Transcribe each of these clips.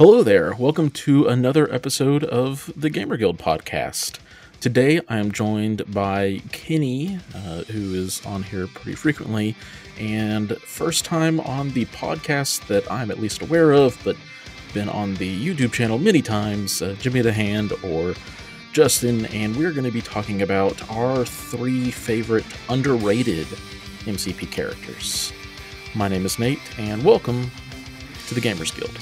Hello there. Welcome to another episode of the Gamer Guild podcast. Today I am joined by Kenny, uh, who is on here pretty frequently, and first time on the podcast that I'm at least aware of, but been on the YouTube channel many times, uh, Jimmy the Hand or Justin, and we're going to be talking about our three favorite underrated MCP characters. My name is Nate, and welcome to the Gamers Guild.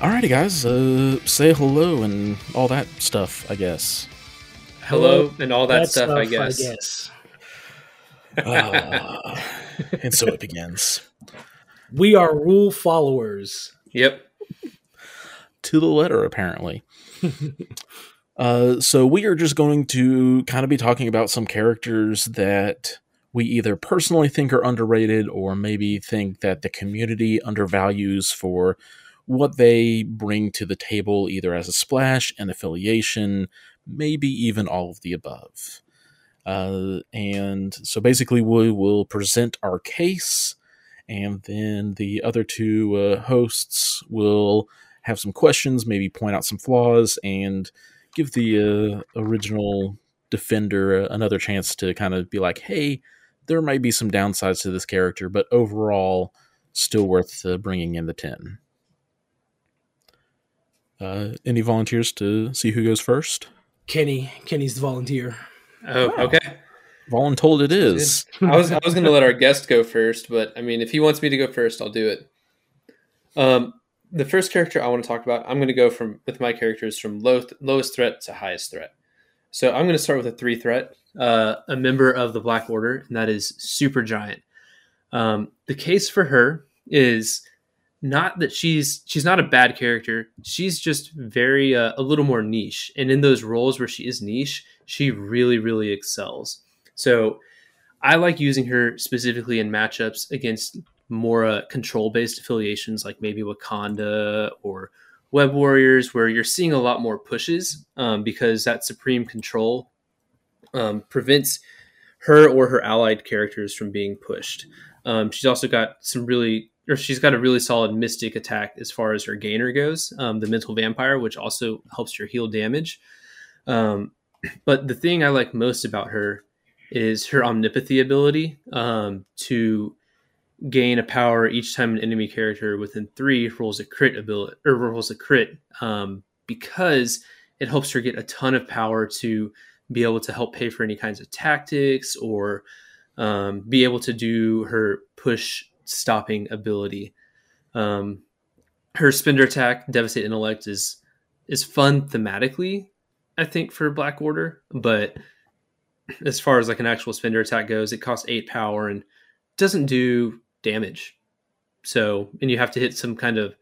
Alrighty, guys, uh, say hello and all that stuff, I guess. Hello and all that, that stuff, stuff, I guess. I guess. Uh, and so it begins. We are rule followers. Yep. To the letter, apparently. uh, so we are just going to kind of be talking about some characters that we either personally think are underrated or maybe think that the community undervalues for what they bring to the table, either as a splash, an affiliation, maybe even all of the above. Uh, and so basically, we will present our case, and then the other two uh, hosts will have some questions, maybe point out some flaws, and give the uh, original defender another chance to kind of be like, hey, there might be some downsides to this character, but overall, still worth uh, bringing in the 10. Uh, any volunteers to see who goes first? Kenny. Kenny's the volunteer. Oh, oh. okay. Voluntold it is. I was I was going to let our guest go first, but I mean, if he wants me to go first, I'll do it. Um, the first character I want to talk about, I'm going to go from with my characters from low, lowest threat to highest threat. So I'm going to start with a three threat, uh, a member of the Black Order, and that is Supergiant. Um, the case for her is not that she's she's not a bad character. She's just very uh, a little more niche. And in those roles where she is niche she really really excels. So i like using her specifically in matchups against more uh, control based affiliations like maybe wakanda or web warriors where you're seeing a lot more pushes um, because that supreme control um, prevents her or her allied characters from being pushed. Um, she's also got some really or she's got a really solid mystic attack as far as her gainer goes, um, the mental vampire, which also helps her heal damage. Um, but the thing I like most about her is her omnipathy ability um, to gain a power each time an enemy character within three rolls a crit ability or rolls a crit um, because it helps her get a ton of power to be able to help pay for any kinds of tactics or um, be able to do her push stopping ability. Um, her Spender attack, devastate intellect, is is fun thematically, I think, for Black Order. But as far as like an actual Spender attack goes, it costs eight power and doesn't do damage. So, and you have to hit some kind of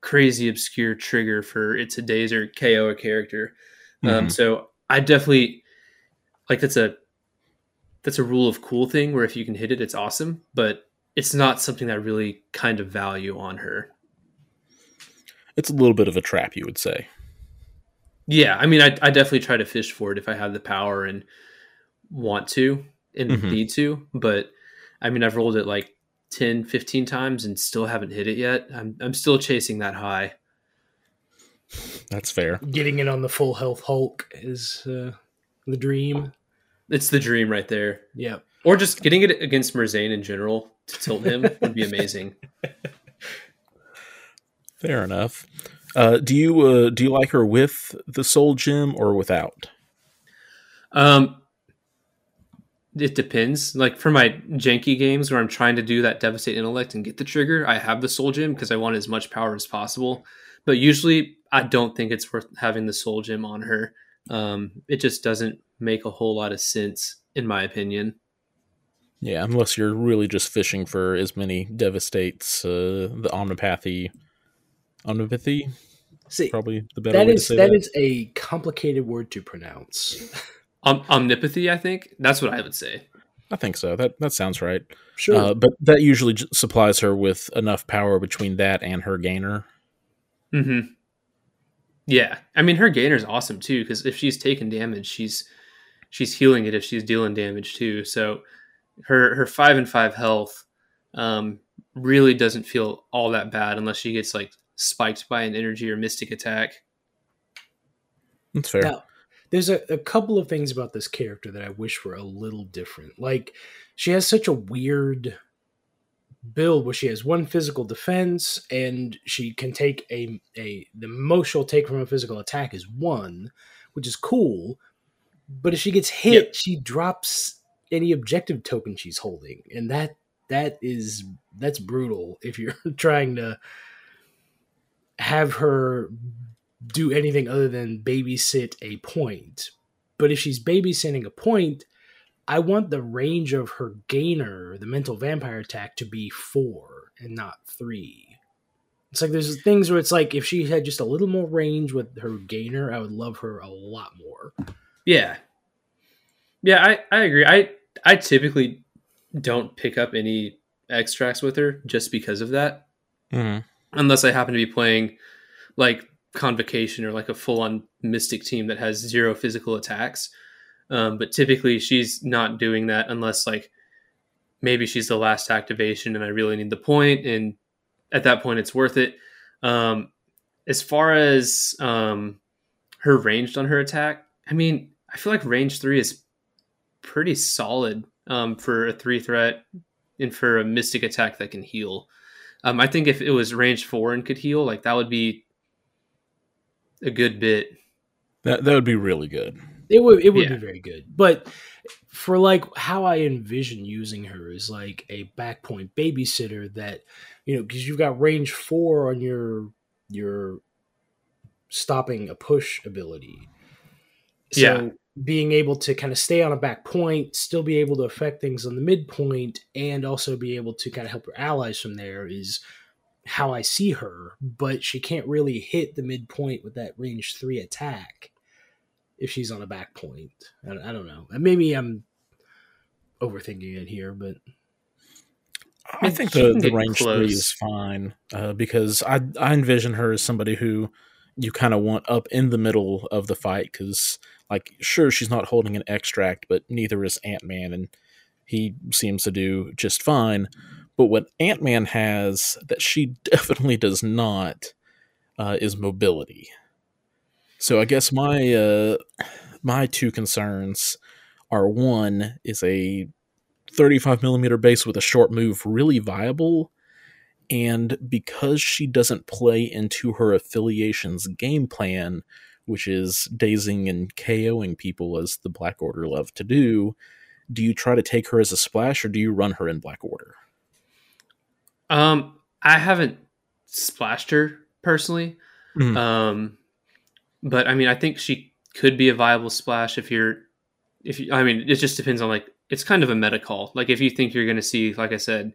crazy obscure trigger for it to daze or KO a character. Um, mm-hmm. Um, so I definitely like that's a that's a rule of cool thing where if you can hit it, it's awesome. But it's not something that I really kind of value on her. It's a little bit of a trap, you would say. Yeah, I mean, I, I definitely try to fish for it if I have the power and want to and mm-hmm. need to. But I mean, I've rolled it like 10, 15 times and still haven't hit it yet. I'm, I'm still chasing that high. That's fair. Getting it on the full health Hulk is uh, the dream. It's the dream right there. Yeah. Or just getting it against Merzane in general to tilt him would be amazing. Fair enough. Uh, do you uh, do you like her with the soul gem or without? Um, it depends. Like for my janky games where I'm trying to do that devastate intellect and get the trigger, I have the soul gem because I want as much power as possible. But usually, I don't think it's worth having the soul gem on her. Um, it just doesn't make a whole lot of sense, in my opinion. Yeah, unless you're really just fishing for as many devastates, uh, the omnipathy, omnipathy. See, probably the better that way is, to say that. That is a complicated word to pronounce. Um, omnipathy, I think that's what I would say. I think so. That that sounds right. Sure, uh, but that usually j- supplies her with enough power between that and her gainer. Mm-hmm. Yeah, I mean her gainer's awesome too because if she's taking damage, she's she's healing it if she's dealing damage too. So her her five and five health um, really doesn't feel all that bad unless she gets like spiked by an energy or mystic attack. That's fair. Now, there's a, a couple of things about this character that I wish were a little different. Like, she has such a weird build where she has one physical defense and she can take a a the most she'll take from a physical attack is one, which is cool. But if she gets hit, Yep. she drops any objective token she's holding, and that that is that's brutal if you're trying to have her do anything other than babysit a point. But if she's babysitting a point, I want the range of her gainer, the mental vampire attack, to be four and not three. It's like there's things where it's like if she had just a little more range with her gainer, I would love her a lot more. Yeah, yeah, I I agree. I I typically don't pick up any extracts with her just because of that. Mhm. unless I happen to be playing like Convocation or like a full on Mystic team that has zero physical attacks. Um, but typically she's not doing that unless like maybe she's the last activation and I really need the point, and at that point it's worth it. Um, as far as um, her ranged on her attack, I mean, I feel like range three is pretty solid um, for a three threat and for a mystic attack that can heal. Um, I think if it was range four and could heal, like that would be a good bit. That that would be really good. It would it would Yeah. be very good. But for like how I envision using her is like a backpoint babysitter that you know because you've got range four on your your stopping a push ability. So Yeah. Being able to kind of stay on a back point, still be able to affect things on the midpoint, and also be able to kind of help her allies from there is how I see her. But she can't really hit the midpoint with that range three attack if she's on a back point. I, I don't know. And Maybe I'm overthinking it here, but I think the, the get range three is fine uh, because I I envision her as somebody who you kind of want up in the middle of the fight because like sure she's not holding an extract but neither is Ant Man and he seems to do just fine. But what Ant Man has that she definitely does not uh, is mobility. So I guess my uh, my two concerns are one is a 35 millimeter base with a short move really viable and because she doesn't play into her affiliation's game plan which is dazing and koing people as the black order love to do do you try to take her as a splash or do you run her in black order Um, I haven't splashed her personally. Mhm. Um, but I mean, I think she could be a viable splash if you're, if you, I mean, it just depends on like, it's kind of a meta call. Like if you think you're going to see, like I said,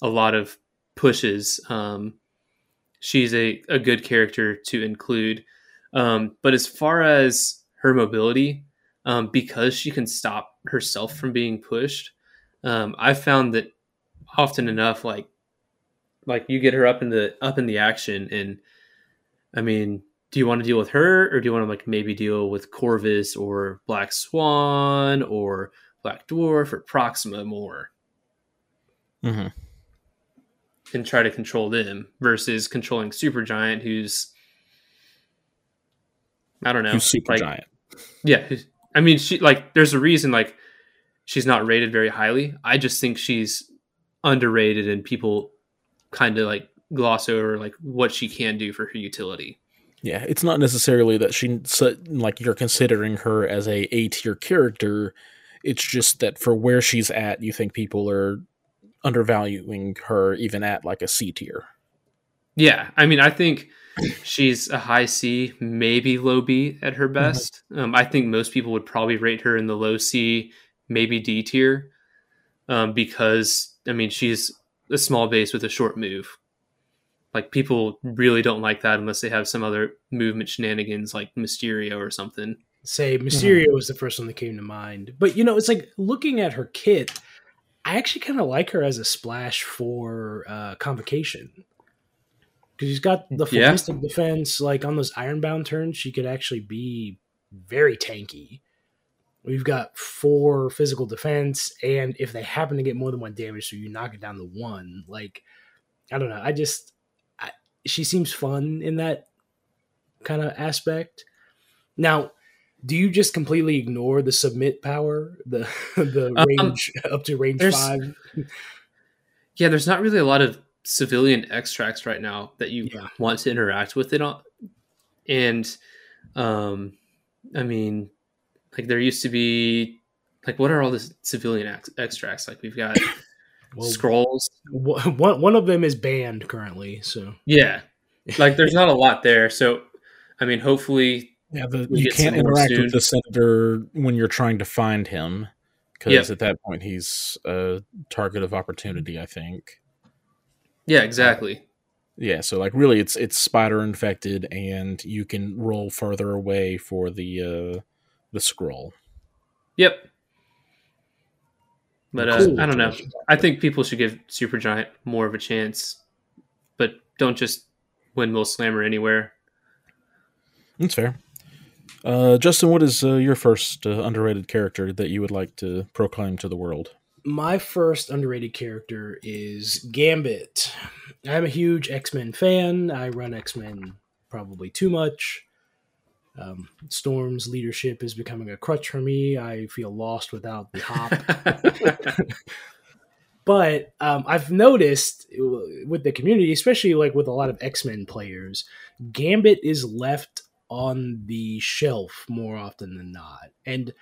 a lot of pushes, um, she's a, a good character to include. Um, but as far as her mobility, um, because she can stop herself from being pushed, um, I've found that often enough, like, like you get her up in the up in the action, and I mean, do you want to deal with her, or do you want to like maybe deal with Corvus or Black Swan or Black Dwarf or Proxima more, Mhm. And try to control them versus controlling Supergiant, who's I don't know, who's super like, giant Yeah, I mean, she like there's a reason like she's not rated very highly. I just think she's underrated, and people kind of like gloss over like what she can do for her utility. Yeah, it's not necessarily that she like you're considering her as a A tier character. It's just that for where she's at, you think people are undervaluing her even at like a C tier. Yeah, I mean, I think she's a high C, maybe low B at her best. Um, I think most people would probably rate her in the low C, maybe D tier, um, because I mean she's a small base with a short move. Like people really don't like that unless they have some other movement shenanigans like Mysterio or something. say Mysterio was the first one that came to mind. But you know, it's like looking at her kit. I actually kind of like her as a splash for uh, convocation. because she's got the Yeah. defense. Like on those ironbound turns, she could actually be very tanky. We've got four physical defense, and if they happen to get more than one damage, so you knock it down to one, like I don't know. I just I, she seems fun in that kind of aspect. Now, do you just completely ignore the submit power, the the Um, range up to range five? Yeah, there's not really a lot of civilian extracts right now that you Yeah. want to interact with it on. And um I mean like there used to be like what are all the civilian ex- extracts like we've got Well, scrolls one one of them is banned currently, so yeah like there's not a lot there so i mean hopefully Yeah, the, you can't interact soon. with the senator when you're trying to find him because Yep. at that point he's a target of opportunity. I think. yeah exactly Yeah, so like really, it's it's spider infected, and you can roll further away for the uh the scroll. yep but uh, Cool. i don't know i think people should give supergiant more of a chance but don't just windmill slammer anywhere That's fair. Uh, Justin, what is uh, your first uh, underrated character that you would like to proclaim to the world? my first underrated character is Gambit. I'm a huge X Men fan. I run X Men probably too much. Um, Storm's leadership is becoming a crutch for me. I feel lost without the hop. but um, I've noticed with the community, especially like with a lot of X Men players, Gambit is left on the shelf more often than not, and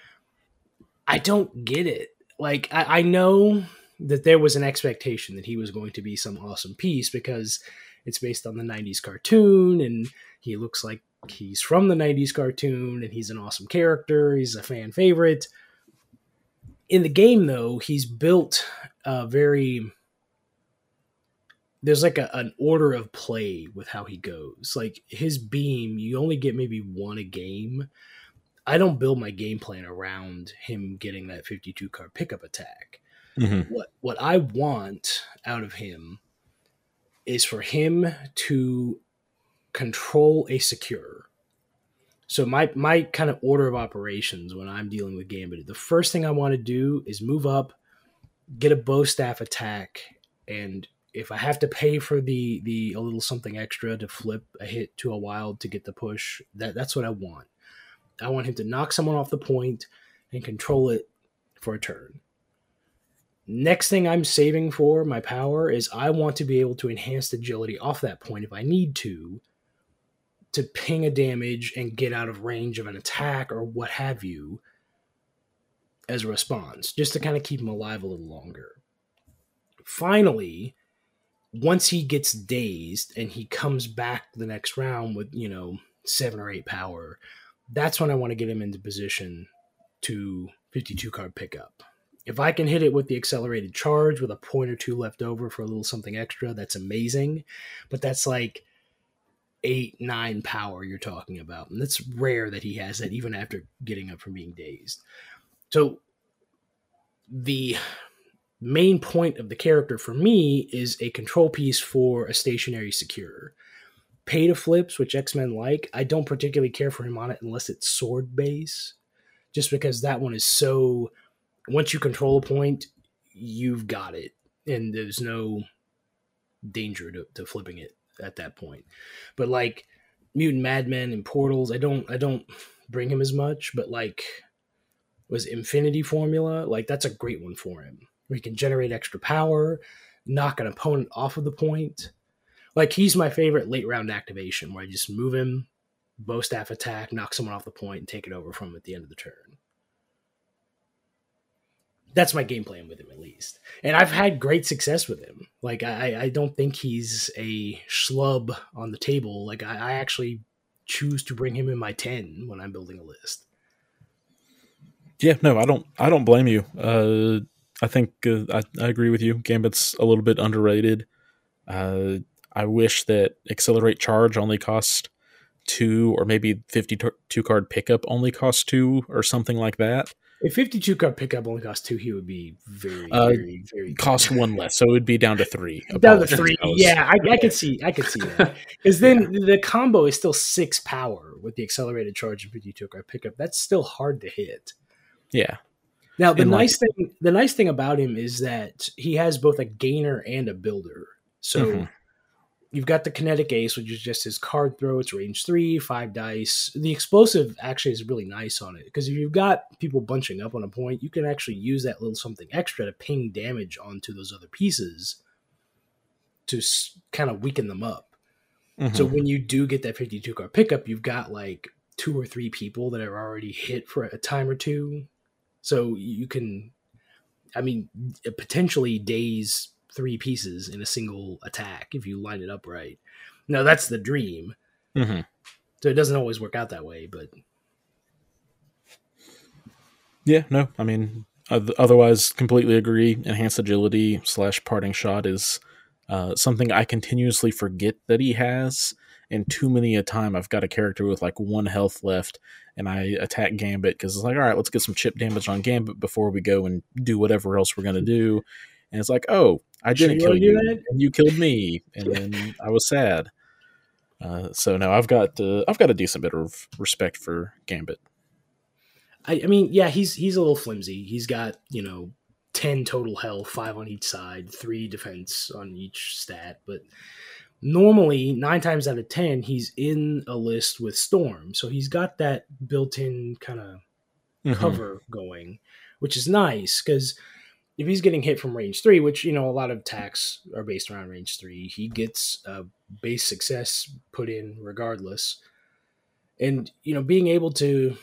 I don't get it. Like I, I know that there was an expectation that he was going to be some awesome piece because it's based on the '90s cartoon, and he looks like he's from the '90s cartoon, and he's an awesome character. He's a fan favorite. In the game, though, he's built a very there's like a, an order of play with how he goes. Like his beam, you only get maybe one a game. I don't build my game plan around him getting that 52 card pickup attack. Mm-hmm. What what I want out of him is for him to control a secure. So my my kind of order of operations when I'm dealing with Gambit, the first thing I want to do is move up, get a bow staff attack, and if I have to pay for the the a little something extra to flip a hit to a wild to get the push, that that's what I want. I want him to knock someone off the point and control it for a turn. Next thing I'm saving for my power is I want to be able to enhance agility off that point if I need to, to ping a damage and get out of range of an attack or what have you as a response, just to kind of keep him alive a little longer. Finally, once he gets dazed and he comes back the next round with, you know, seven or eight power, that's when I want to get him into position to 52 card pickup. If I can hit it with the accelerated charge with a point or two left over for a little something extra, that's amazing. But that's like eight, nine power you're talking about. And it's rare that he has that even after getting up from being dazed. So the main point of the character for me is a control piece for a stationary secure. Pay to flips, which X Men like, I don't particularly care for him on it unless it's sword base, just because that one is so. Once you control a point, you've got it, and there's no danger to, to flipping it at that point. But like Mutant Madmen and Portals, I don't I don't bring him as much, but like was Infinity Formula, like that's a great one for him. Where he can generate extra power, knock an opponent off of the point. Like he's my favorite late round activation where I just move him, bow staff attack, knock someone off the point, and take it over from him at the end of the turn. That's my game plan with him at least. And I've had great success with him. Like I, I don't think he's a schlub on the table. Like I, I actually choose to bring him in my ten when I'm building a list. Yeah, no, I don't. I don't blame you. Uh, I think uh, I, I agree with you. Gambit's a little bit underrated. Uh, I wish that accelerate charge only cost two, or maybe fifty two card pickup only cost two, or something like that. If 52 card pickup only cost two, he would be very, Uh, very, very Cost one less, so it would be down to three. down to three. Yeah, I, I could see, I could see that. Because then the combo is still six power with the accelerated charge and 52 card pickup. That's still hard to hit. yeah, Now the And, like- nice thing, the nice thing about him is that he has both a gainer and a builder. So Mhm. you've got the kinetic ace, which is just his card throw. It's range three, five dice. The explosive actually is really nice on it because if you've got people bunching up on a point, you can actually use that little something extra to ping damage onto those other pieces to s- kind of weaken them up. Mhm. So when you do get that 52 card pickup, you've got like two or three people that are already hit for a time or two. So you can, I mean, potentially daze three pieces in a single attack if you line it up right. Now that's the dream. Mhm. So it doesn't always work out that way, but yeah, no, I mean, otherwise, completely agree. Enhanced agility slash parting shot is uh, something I continuously forget that he has. And too many a time, I've got a character with like one health left, and I attack Gambit because it's like, all right, let's get some chip damage on Gambit before we go and do whatever else we're gonna do. And it's like, oh, I didn't kill you, that? and you killed me, and then I was sad. Uh, so now I've got uh, I've got a decent bit of respect for Gambit. I, I mean, yeah, he's he's a little flimsy. He's got you know ten total health, five on each side, three defense on each stat. But normally, nine times out of ten, he's in a list with Storm, so he's got that built-in kind of Mhm. cover going, which is nice because if he's getting hit from range three, which you know a lot of attacks are based around range three, he gets a base success put in regardless. And you know, being able to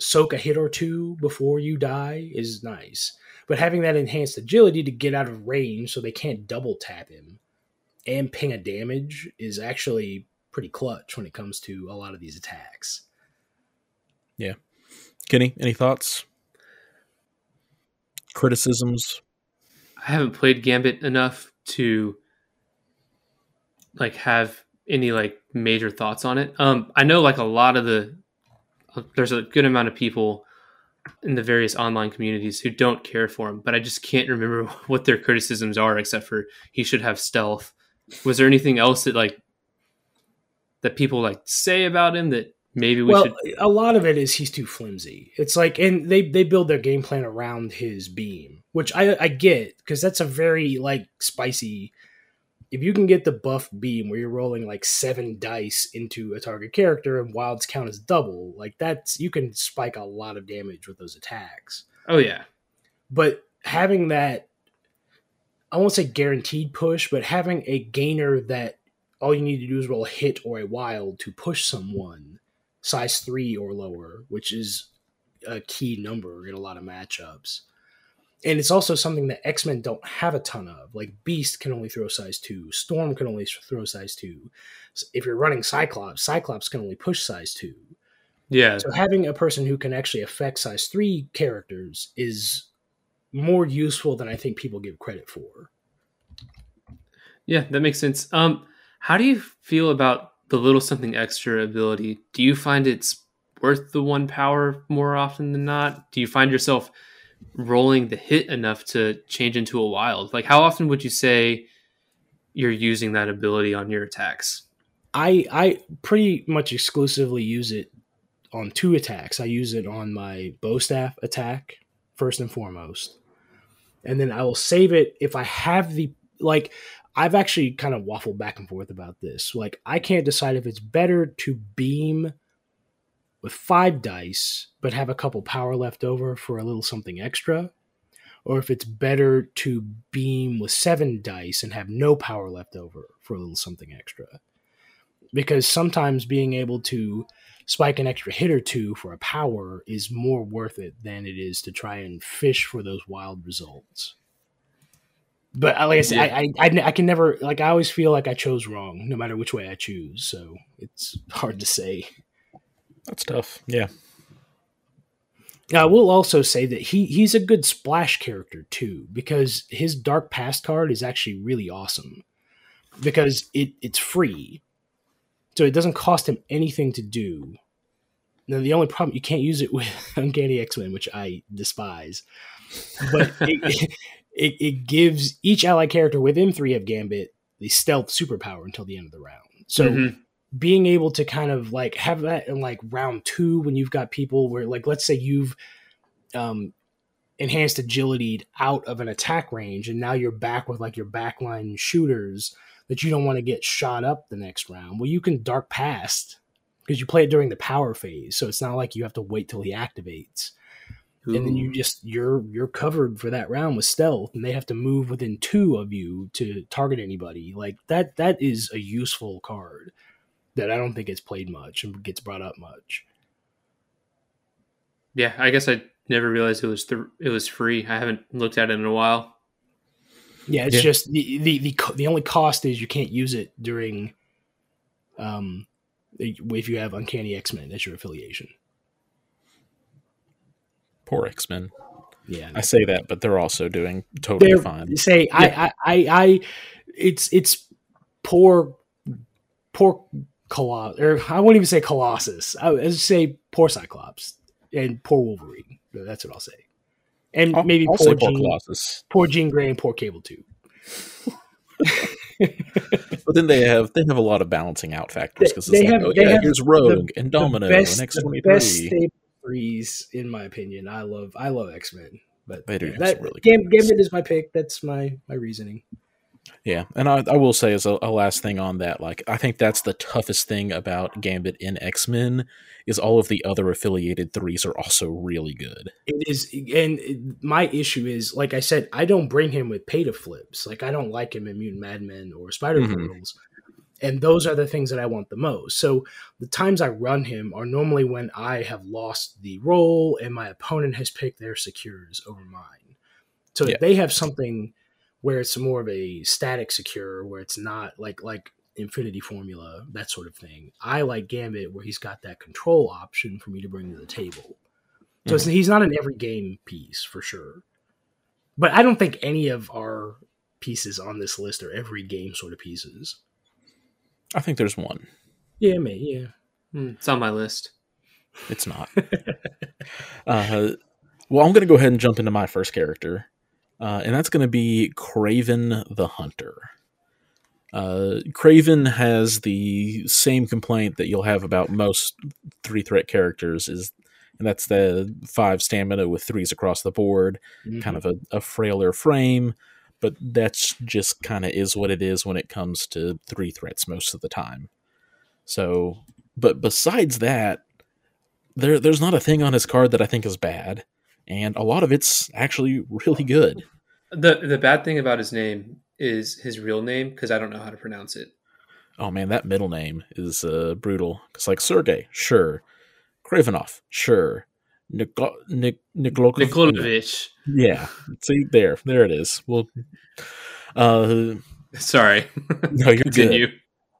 soak a hit or two before you die is nice. But having that enhanced agility to get out of range so they can't double tap him and ping a damage is actually pretty clutch when it comes to a lot of these attacks. Yeah. Kenny, any thoughts? Criticisms? I haven't played Gambit enough to like have any like major thoughts on it. Um, I know like a lot of the uh, there's a good amount of people in the various online communities who don't care for him, but I just can't remember what their criticisms are except for he should have stealth. Was there anything else that like that people like say about him that maybe we well, should a lot of it is he's too flimsy. It's like, and they they build their game plan around his beam, which I I get because that's a very like spicy. If you can get the buff beam where you're rolling like seven dice into a target character and wilds count as double, like that's you can spike a lot of damage with those attacks. Oh yeah. But having that, I won't say guaranteed push, but having a gainer that all you need to do is roll a hit or a wild to push someone size three or lower, which is a key number in a lot of matchups. And it's also something that X Men don't have a ton of. Like Beast can only throw size two, Storm can only throw size two. If you're running Cyclops, Cyclops can only push size two. Yeah. So having a person who can actually affect size three characters is more useful than I think people give credit for. Yeah, that makes sense. Um, how do you feel about the little something extra ability? Do you find it's worth the one power more often than not? Do you find yourself rolling the hit enough to change into a wild? Like, how often would you say you're using that ability on your attacks? I I pretty much exclusively use it on two attacks. I use it on my bow staff attack first and foremost, and then I will save it if I have the like. I've actually kind of waffled back and forth about this. Like, I can't decide if it's better to beam with five dice, but have a couple power left over for a little something extra, or if it's better to beam with seven dice and have no power left over for a little something extra. Because sometimes being able to spike an extra hit or two for a power is more worth it than it is to try and fish for those wild results. But uh, like I said, Yeah. I, I, I, I can never like I always feel like I chose wrong, no matter which way I choose. So it's hard to say. That's tough. Yeah. Now, I will also say that he he's a good splash character too, because his dark past card is actually really awesome. Because it it's free. So it doesn't cost him anything to do. Now the only problem you can't use it with Uncanny X Men, which I despise. But it, it, it gives each ally character within three of Gambit the stealth superpower until the end of the round. So Mhm. being able to kind of like have that in like round two when you've got people where like let's say you've um enhanced agility out of an attack range and now you're back with like your backline shooters that you don't want to get shot up the next round. Well, you can dark past because you play it during the power phase, so it's not like you have to wait till he activates. And then you just you're you're covered for that round with stealth, and they have to move within two of you to target anybody. Like that that is a useful card that I don't think gets played much and gets brought up much. yeah, I guess I never realized it was th- it was free. I haven't looked at it in a while. Yeah, it's Yeah. just the, the the the only cost is you can't use it during um if you have Uncanny X Men as your affiliation. Poor X Men. Yeah, I say that, but they're also doing totally they're fine. say I, I I I it's it's poor poor Colossus or I won't even say Colossus. I would say poor Cyclops and poor Wolverine. That's what I'll say. And I'll, maybe I'll poor say poor Jean, Colossus. poor Jean Grey and poor Cable too. But then they have they have a lot of balancing out factors because they it's like, have- oh yeah, here's Rogue and Domino the best, and X the twenty best three. threes in my opinion. I love I love X Men, but yeah, that really Gam- Gambit is my pick. That's my my reasoning. Yeah, and I, I will say as a, a last thing on that, like I think that's the toughest thing about Gambit in X Men is all of the other affiliated threes are also really good. It is, and my issue is, like I said, I don't bring him with pay to flips. Like I don't like him in Mutant Madmen or Spider Mhm. And those are the things that I want the most. So the times I run him are normally when I have lost the role and my opponent has picked their secures over mine. So Yeah. if they have something where it's more of a static secure, where it's not like like Infinity Formula, that sort of thing. I like Gambit where he's got that control option for me to bring to the table. So it's, he's not an every game piece for sure. But I don't think any of our pieces on this list are every game sort of pieces. I think there's one. Yeah, mate. Yeah. Hmm, It's on my list. It's not. uh, well, I'm going to go ahead and jump into my first character, uh, and that's going to be Kraven the Hunter. Uh, Kraven has the same complaint that you'll have about most three threat characters is, and that's the five stamina with threes across the board, kind of a, a frailer frame, but that's just kind of is what it is when it comes to three threats most of the time. So, but besides that, there there's not a thing on his card that I think is bad, and a lot of it's actually really good. The the bad thing about his name is his real name because I don't know how to pronounce it. Oh man, that middle name is uh, brutal. It's like Sergey, sure. Kravenov, sure. Nikol- Nik- Nikolov- Yeah. See, there, there it is. Well, uh, Sorry. no, you're good.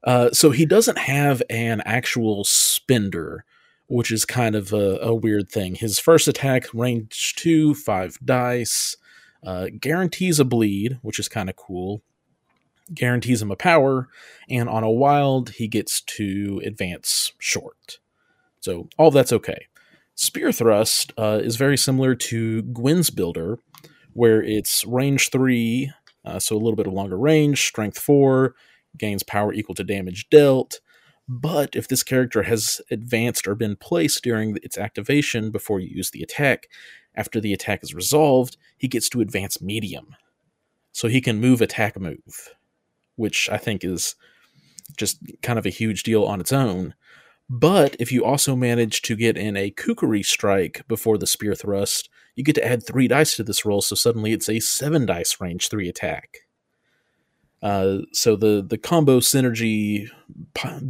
Uh, so he doesn't have an actual spender, which is kind of a, a weird thing. His first attack, range two, five dice, uh, guarantees a bleed, which is kind of cool. Guarantees him a power, and on a wild, he gets to advance short. So all that's okay. Spear thrust uh, is very similar to Gwen's builder, where it's range three, uh, so a little bit of longer range, strength four, gains power equal to damage dealt. But if this character has advanced or been placed during its activation before you use the attack, after the attack is resolved, he gets to advance medium. So he can move attack move, which I think is just kind of a huge deal on its own. But if you also manage to get in a kukri strike before the spear thrust, you get to add three dice to this roll, so suddenly it's a seven dice range three attack. Uh, so the the combo synergy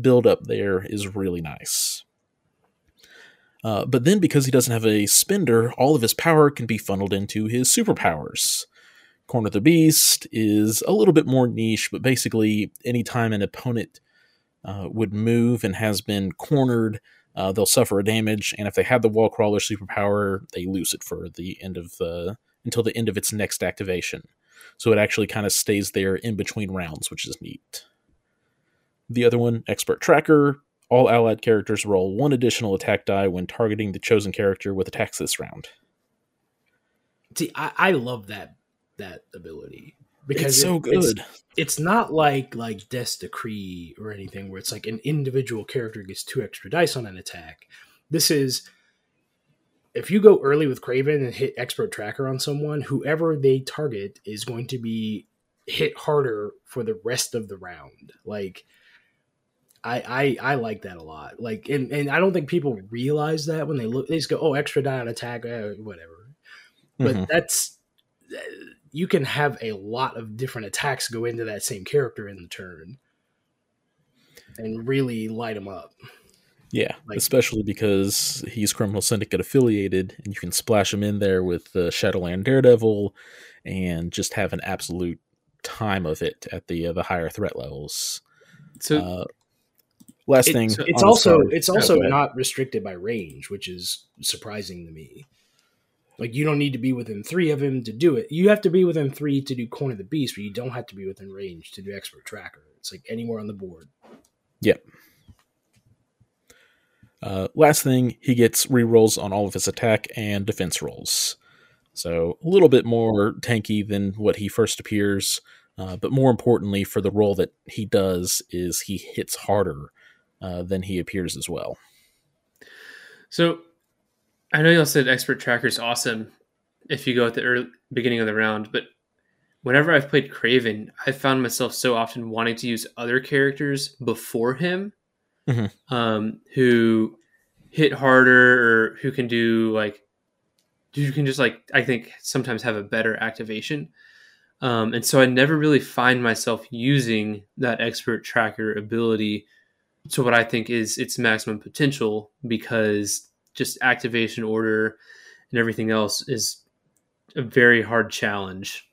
build up there is really nice. Uh, but then because he doesn't have a spender, all of his power can be funneled into his superpowers. Corner the Beast is a little bit more niche, but basically, anytime an opponent uh, would move and has been cornered, uh, they'll suffer a damage. And if they have the Wall Crawler superpower, they lose it for the end of the until the end of its next activation. So it actually kind of stays there in between rounds, which is neat. The other one, Expert Tracker, all allied characters roll one additional attack die when targeting the chosen character with attacks this round. See, I, I love that that ability because it's so it- good. It's, it's not like like Death's Decree or anything where it's like an individual character gets two extra dice on an attack. This is if you go early with Kraven and hit Expert Tracker on someone, whoever they target is going to be hit harder for the rest of the round. Like I I, I like that a lot. Like and, and I don't think people realize that when they look they just go, oh extra die on attack, eh, whatever. But Mhm. that's you can have a lot of different attacks go into that same character in the turn and really light them up. Yeah, Like- especially because he's Criminal Syndicate affiliated, and you can splash him in there with uh, Shadowland Daredevil, and just have an absolute time of it at the uh, the higher threat levels. So Uh, last It- thing, it's also side- it's Oh, also go ahead. not restricted by range, which is surprising to me. Like you don't need to be within three of him to do it. You have to be within three to do Corner of the Beast, but you don't have to be within range to do Expert Tracker. It's like anywhere on the board. Uh, last thing, he gets rerolls on all of his attack and defense rolls. So a little bit more tanky than what he first appears, uh, but more importantly, for the role that he does, is he hits harder uh, than he appears as well. So I know y'all said expert tracker is awesome if you go at the early, beginning of the round, but whenever I've played Kraven, I found myself so often wanting to use other characters before him, Mhm. um, who hit harder or who can do like you can just like I think sometimes have a better activation. Um, and so I never really find myself using that expert tracker ability to what I think is its maximum potential because just activation order and everything else is a very hard challenge.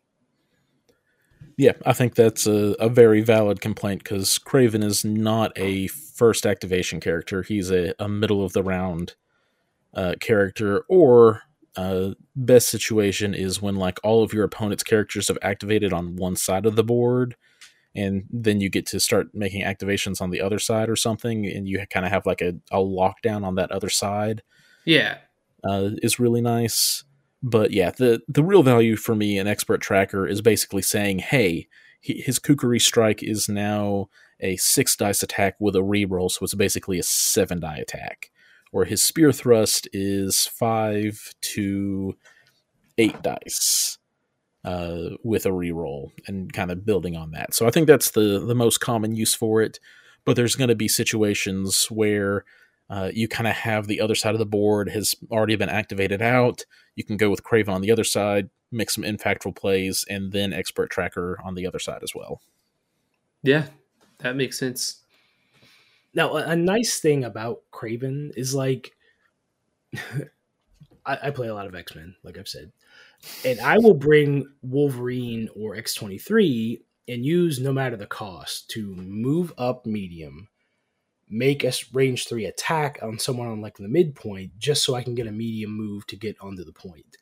Yeah, I think that's a, a very valid complaint because Kraven is not a first activation character. He's a, a middle of the round uh, character, or uh, best situation is when like all of your opponent's characters have activated on one side of the board, and then you get to start making activations on the other side or something, and you kind of have like a, a lockdown on that other side Yeah. uh, is really nice. But yeah, the the real value for me an expert tracker is basically saying, hey, he, his kukri strike is now a six dice attack with a reroll, so it's basically a seven die attack. Or his spear thrust is five to eight dice uh, with a reroll, and kind of building on that. So I think that's the the most common use for it. But there's going to be situations where uh, you kind of have the other side of the board has already been activated out. You can go with Kraven on the other side, make some impactful plays, and then Expert Tracker on the other side as well. Yeah. That makes sense. Now, a, nice thing about Craven is like, I, I play a lot of X Men, like I've said, and I will bring Wolverine or X twenty three and use no matter the cost to move up medium, make a range three attack on someone on like the midpoint, just so I can get a medium move to get onto the point.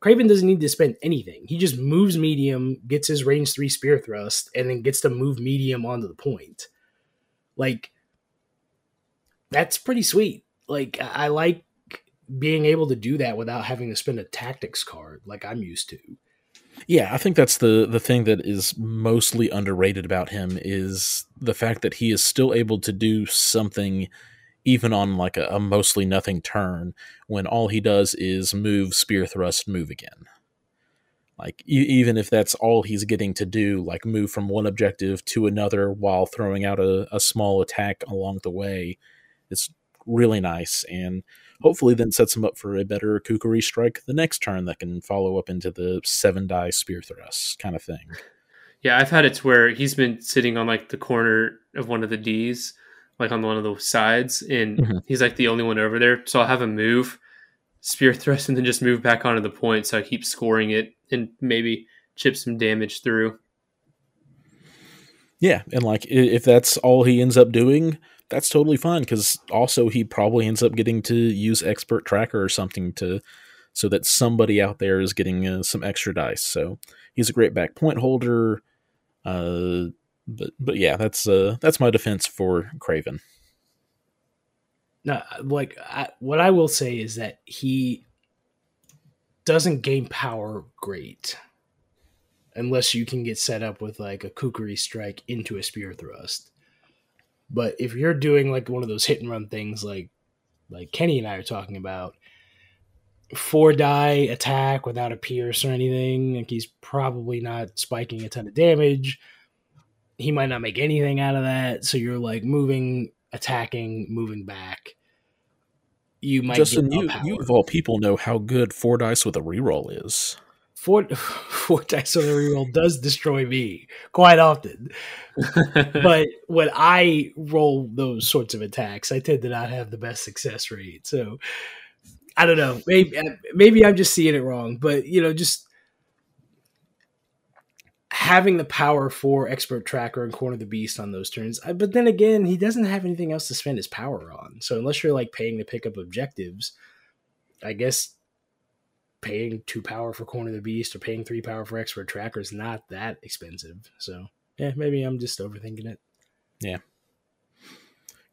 Kraven doesn't need to spend anything. He just moves medium, gets his range three spear thrust, and then gets to move medium onto the point. Like that's pretty sweet. Like I like being able to do that without having to spend a tactics card like I'm used to. Yeah, I think that's the the thing that is mostly underrated about him is the fact that he is still able to do something even on like a, a mostly nothing turn when all he does is move spear thrust move again. Like e- even if that's all he's getting to do like move from one objective to another while throwing out a, a small attack along the way it's really nice and hopefully then sets him up for a better kukri strike the next turn that can follow up into the seven die spear thrust kind of thing Yeah, I've had it to where he's been sitting on like the corner of one of the D's, like on one of the sides, and Mhm. he's like the only one over there. So I'll have him move, spear thrust, and then just move back onto the point. So I keep scoring it and maybe chip some damage through. Yeah, and like if that's all he ends up doing, that's totally fine because also he probably ends up getting to use expert tracker or something to so that somebody out there is getting uh, some extra dice. So he's a great back point holder. Uh, but but yeah, that's uh that's my defense for Kraven. No, like I, what I will say is that he doesn't gain power great unless you can get set up with like a kukri strike into a spear thrust. But if you're doing like one of those hit and run things like like Kenny and I are talking about, four die attack without a pierce or anything, like he's probably not spiking a ton of damage. He might not make anything out of that. So you're like moving, attacking, moving back. You might Justin, you, you of all people know how good four dice with a reroll is. Four, four dice the reroll does destroy me quite often. but when I roll those sorts of attacks, I tend to not have the best success rate. So I don't know. Maybe maybe I'm just seeing it wrong, but you know, just having the power for expert tracker and corner the beast on those turns. But then again, he doesn't have anything else to spend his power on. So unless you're like paying to pick up objectives, I guess paying two power for corner of the beast or paying three power for expert tracker is not that expensive. So yeah, maybe I'm just overthinking it. Yeah.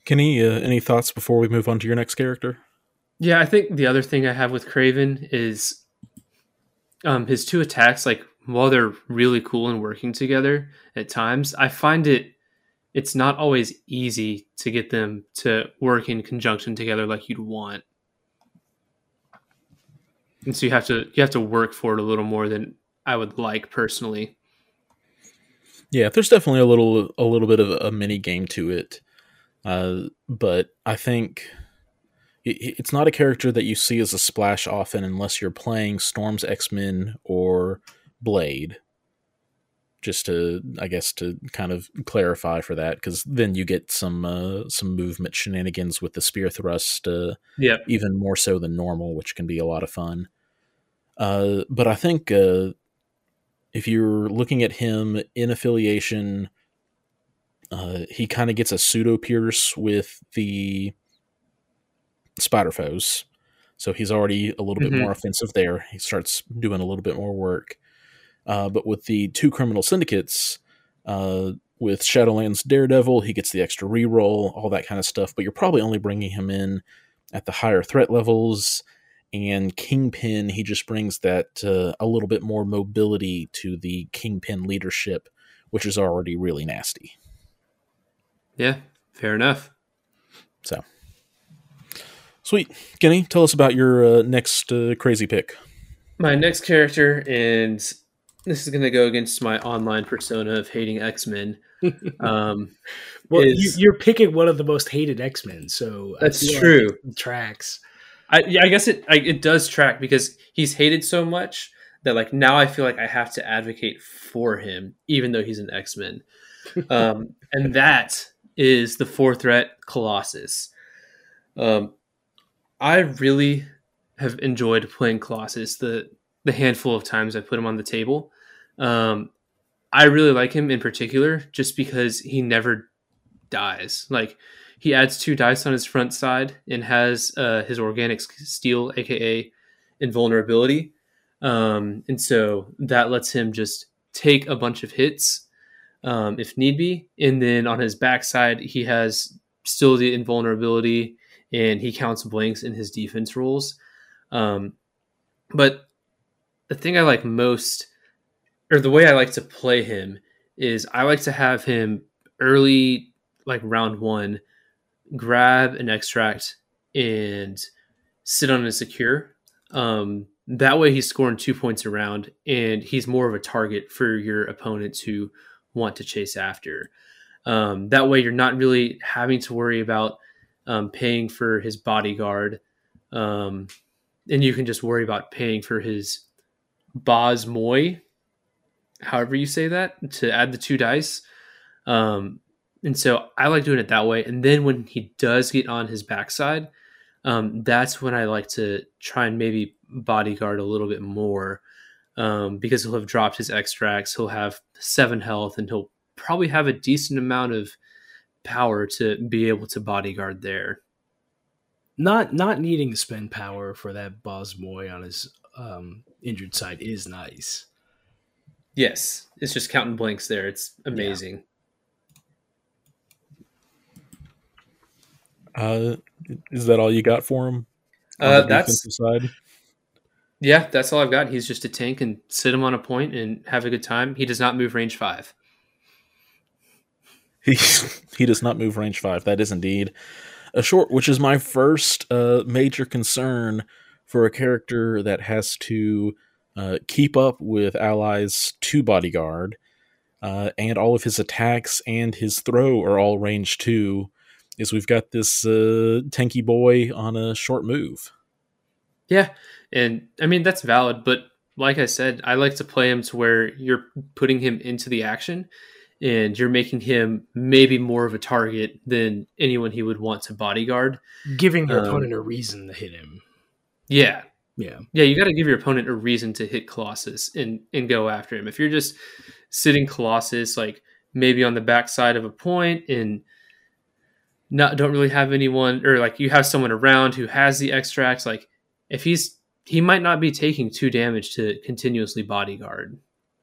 Kenny, uh, any thoughts before we move on to your next character? Yeah, I think the other thing I have with Kraven is um, his two attacks. Like while they're really cool and working together at times, I find it it's not always easy to get them to work in conjunction together like you'd want. And so you have to you have to work for it a little more than I would like personally. Yeah, there's definitely a little a little bit of a mini game to it, uh, but I think it's not a character that you see as a splash often unless you're playing Storm's X Men or Blade. Just to, I guess, to kind of clarify for that, because then you get some uh, some movement shenanigans with the spear thrust, uh, yeah, even more so than normal, which can be a lot of fun. Uh, but I think uh, if you're looking at him in affiliation, uh, he kind of gets a pseudo pierce with the spider foes. So he's already a little bit mm-hmm. more offensive there. He starts doing a little bit more work. Uh, but with the two criminal syndicates, uh, with Shadowlands Daredevil, he gets the extra reroll, all that kind of stuff. But you're probably only bringing him in at the higher threat levels. And Kingpin, he just brings that uh, a little bit more mobility to the Kingpin leadership, which is already really nasty. Yeah, fair enough. So Sweet. Kenny, tell us about your uh, next uh, crazy pick. My next character, and this is going to go against my online persona of hating X Men. Um, well, is, you, are picking one of the most hated X Men, so that's true. Like tracks. I, yeah, I guess it I, it does track because he's hated so much that like now I feel like I have to advocate for him, even though he's an X Men. Um, and that is the four threat Colossus. Um, I really have enjoyed playing Colossus the the handful of times I put him on the table. Um, I really like him in particular just because he never dies. Like he adds two dice on his front side and has uh, his organic steel, aka invulnerability, um, and so that lets him just take a bunch of hits um, if need be. And then on his backside, he has still the invulnerability and he counts blanks in his defense rolls. Um, but the thing I like most, or the way I like to play him, is I like to have him early, like round one, grab an extract and sit on a secure. Um, that way, he's scoring two points around, and he's more of a target for your opponents who want to chase after. Um, that way, you're not really having to worry about um, paying for his bodyguard, um, and you can just worry about paying for his Bosmoy, however you say that, to add the two dice. Um, and so I like doing it that way. And then when he does get on his backside, um, that's when I like to try and maybe bodyguard a little bit more um, because he'll have dropped his extracts. He'll have seven health and he'll probably have a decent amount of power to be able to bodyguard there. Not not needing to spend power for that Bosmoy on his um, injured side is nice. Yes, it's just counting blanks there. It's amazing. Uh, Is that all you got for him? Uh, that's side. Yeah, that's all I've got. He's just a tank and sit him on a point and have a good time. He does not move range five. He he does not move range five. That is indeed a short, which is my first uh, major concern for a character that has to uh, keep up with allies to bodyguard, uh, and all of his attacks and his throw are all range two. Is we've got this uh, tanky boy on a short move. Yeah, and I mean that's valid, but like I said, I like to play him to where you're putting him into the action and you're making him maybe more of a target than anyone he would want to bodyguard. Giving your um, opponent a reason to hit him. Yeah. Yeah. Yeah, you got to give your opponent a reason to hit Colossus and and go after him. If you're just sitting Colossus like maybe on the backside of a point and not don't really have anyone or like you have someone around who has the extracts like if he's he might not be taking two damage to continuously bodyguard.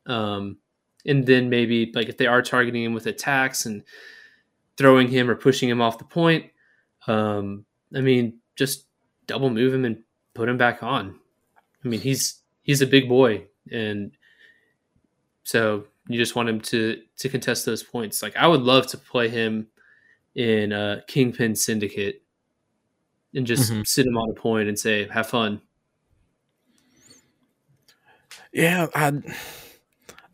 Um and then maybe like if they are targeting him with attacks and throwing him or pushing him off the point, um, I mean, just double move him and put him back on. I mean, he's he's a big boy, and so you just want him to to contest those points. Like I would love to play him in a Kingpin Syndicate and just mm-hmm. sit him on a point and say, "Have fun." Yeah, I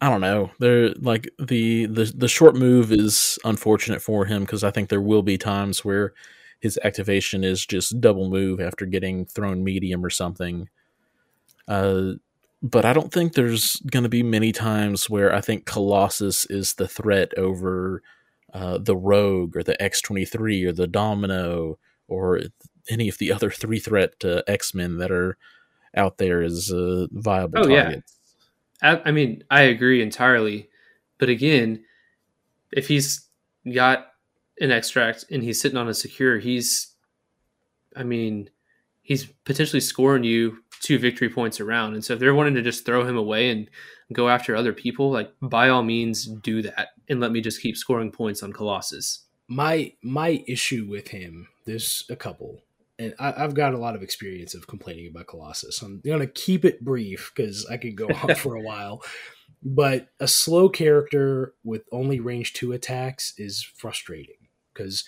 I don't know. There like the the the short move is unfortunate for him because I think there will be times where his activation is just double move after getting thrown medium or something. Uh, but I don't think there's going to be many times where I think Colossus is the threat over uh, the Rogue or the X twenty three or the Domino or any of the other three threat uh, X Men that are out there as uh, viable oh, targets. Yeah. I, I mean, I agree entirely. But again, if he's got an extract and he's sitting on a secure, he's, I mean, he's potentially scoring you two victory points around. And so if they're wanting to just throw him away and go after other people, like by all means do that and let me just keep scoring points on Colossus. My my issue with him, there's a couple and I, have got a lot of experience of complaining about Colossus. I'm to keep it brief because I could go on for a while. But a slow character with only range two attacks is frustrating because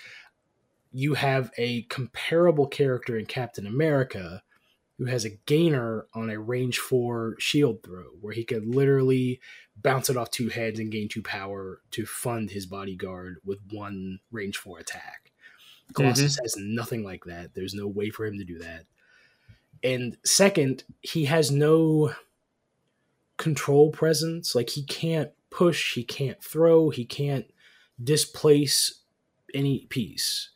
you have a comparable character in Captain America who has a gainer on a range four shield throw where he could literally bounce it off two heads and gain two power to fund his bodyguard with one range four attack. Colossus mm-hmm. has nothing like that. There's no way for him to do that. And second, he has no control presence. Like he can't push, he can't throw, he can't displace any piece.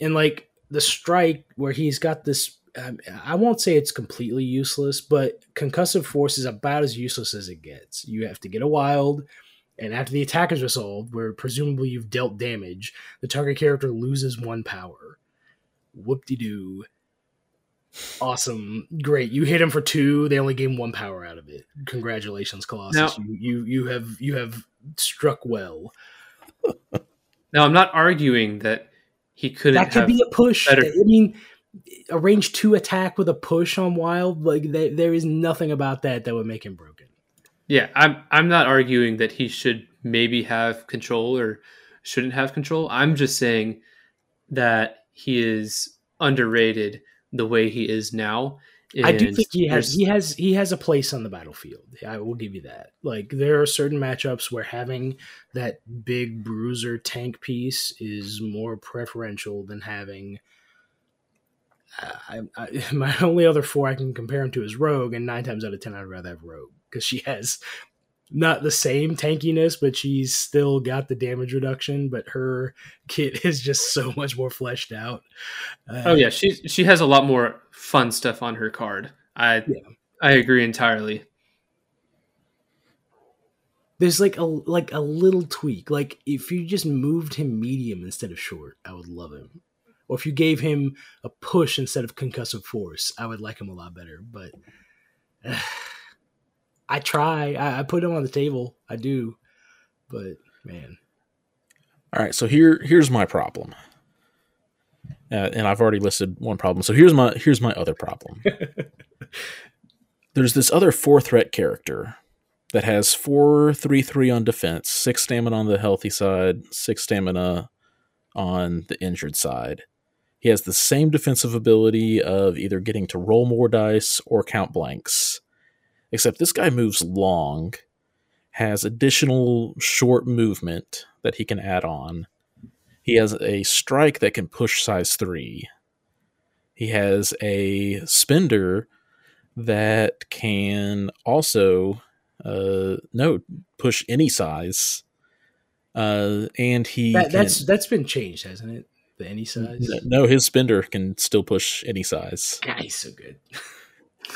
And like the strike where he's got this um, I won't say it's completely useless, but concussive force is about as useless as it gets. You have to get a wild, and after the attack is resolved, where presumably you've dealt damage, the target character loses one power. Whoop de doo. Awesome. Great. You hit him for two, they only gain one power out of it. Congratulations, Colossus. Now, you, you you have you have struck well. now I'm not arguing that he couldn't That could be a push. Better... I mean a range two attack with a push on wild, like there is nothing about that that would make him broken. Yeah, I'm I'm not arguing that he should maybe have control or shouldn't have control. I'm just saying that he is underrated the way he is now. I do think he has he has he has a place on the battlefield. I will give you that. Like there are certain matchups where having that big bruiser tank piece is more preferential than having I, I, my only other four I can compare him to is Rogue, and nine times out of ten I'd rather have Rogue because she has not the same tankiness, but she's still got the damage reduction. But her kit is just so much more fleshed out. Uh, oh yeah, she she has a lot more fun stuff on her card. I yeah. I agree entirely. There's like a like a little tweak. Like if you just moved him medium instead of short, I would love him. Or if you gave him a push instead of concussive force, I would like him a lot better. But uh, I try. I, I put him on the table. I do, but man. All right. So here, here's my problem. uh, and I've already listed one problem. So here's my here's my other problem. There's this other four threat character that has four three three on defense, six stamina on the healthy side, six stamina on the injured side. He has the same defensive ability of either getting to roll more dice or count blanks. Except this guy moves long, has additional short movement that he can add on. He has a strike that can push size 3. He has a spender that can also uh no push any size. Uh and he That, can- that's that's been changed, hasn't it? The any size. no, his spender can still push any size. God, he's so good.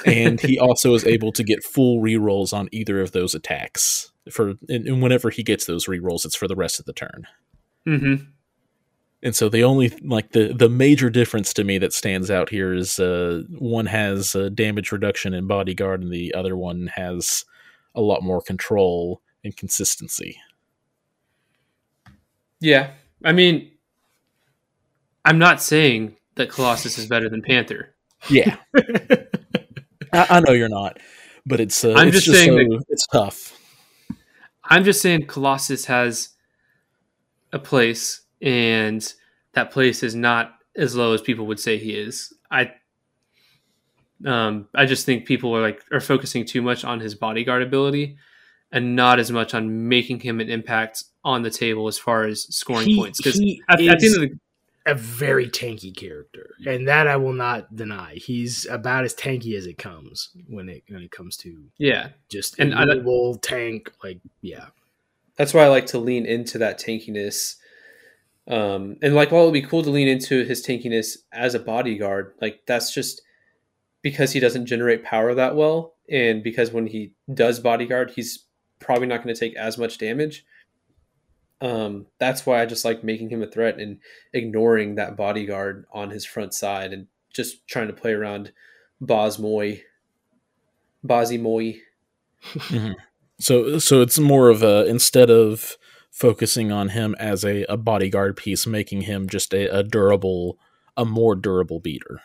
and he also is able to get full rerolls on either of those attacks. For and, and whenever he gets those rerolls, it's for the rest of the turn. Mm-hmm. And so the only like the the major difference to me that stands out here is uh, one has uh, damage reduction in bodyguard, and the other one has a lot more control and consistency. Yeah, I mean, I'm not saying that Colossus is better than Panther. Yeah, I, I know you're not, but it's uh, I'm it's just saying so, that- it's tough. I'm just saying Colossus has a place, and that place is not as low as people would say he is. I, um, I just think people are like are focusing too much on his bodyguard ability, and not as much on making him an impact on the table as far as scoring He- points. Because at, at the end of the a very tanky character, and that I will not deny. He's about as tanky as it comes when it when it comes to yeah, just And I- invisible tank. Like, yeah, that's why I like to lean into that tankiness. Um, and like, while it would be cool to lean into his tankiness as a bodyguard, like that's just because he doesn't generate power that well, and because when he does bodyguard, he's probably not going to take as much damage. Um, that's why I just like making him a threat and ignoring that bodyguard on his front side and just trying to play around Bosmoy, Bosimoy. So so it's more of a instead of focusing on him as a, a bodyguard piece, making him just a, a durable, a more durable beater.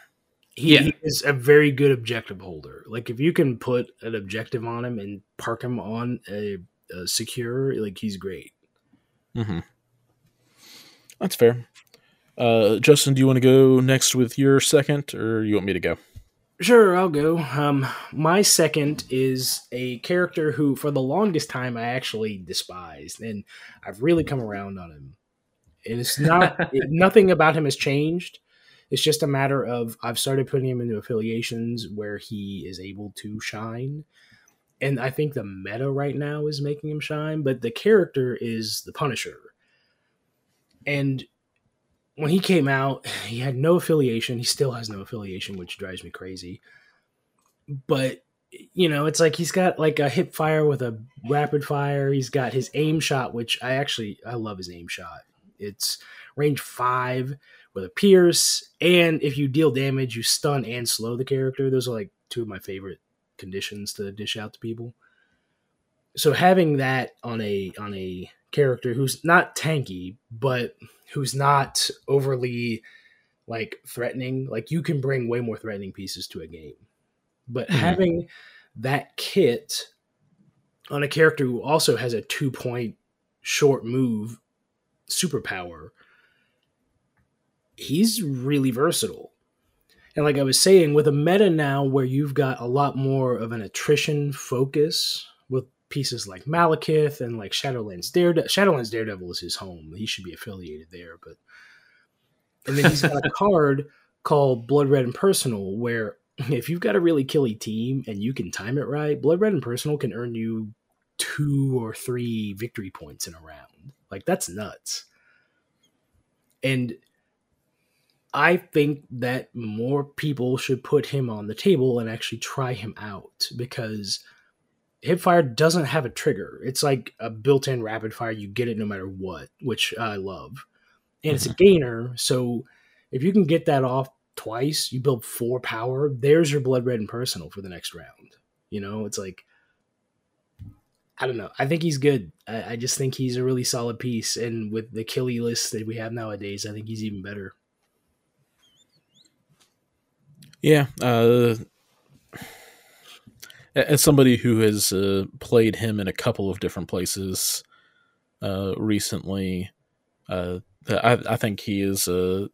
he, Yeah. he is a very good objective holder. Like, if you can put an objective on him and park him on a, a secure, like he's great. Mm-hmm. That's fair. Uh, Justin, do you want to go next with your second, or you want me to go? Sure, I'll go. Um, my second is a character who, for the longest time, I actually despised, and I've really come around on him. And it's not it, nothing about him has changed. It's just a matter of I've started putting him into affiliations where he is able to shine, and I think the meta right now is making him shine. But the character is the Punisher, and when he came out, he had no affiliation. He still has no affiliation, which drives me crazy. But you know, it's like he's got like a hip fire with a rapid fire. He's got his aim shot, which I actually I love his aim shot. It's range five with a pierce, and if you deal damage, you stun and slow the character. Those are like two of my favorite conditions to dish out to people. So having that on a on a character who's not tanky, but who's not overly like threatening. Like you can bring way more threatening pieces to a game. But Mhm. having that kit on a character who also has a two point short move superpower, he's really versatile. And like I was saying, with a meta now where you've got a lot more of an attrition focus with pieces like Malekith and like Shadowlands Daredevil. Shadowlands Daredevil is his home. He should be affiliated there, but and then he's got a card called Blood Red and Personal, where if you've got a really killy team and you can time it right, Blood Red and Personal can earn you two or three victory points in a round. Like that's nuts. And I think that more people should put him on the table and actually try him out because Hipfire doesn't have a trigger. It's like a built-in rapid fire. You get it no matter what, which I love. And it's a mm-hmm. gainer, so if you can get that off twice, you build four power. There's your blood red and personal for the next round. You know, it's like I don't know. I think he's good. I, I just think he's a really solid piece, and with the killy list that we have nowadays, I think he's even better. Yeah, uh, as somebody who has uh, played him in a couple of different places uh, recently, uh, I, I, think he is uh,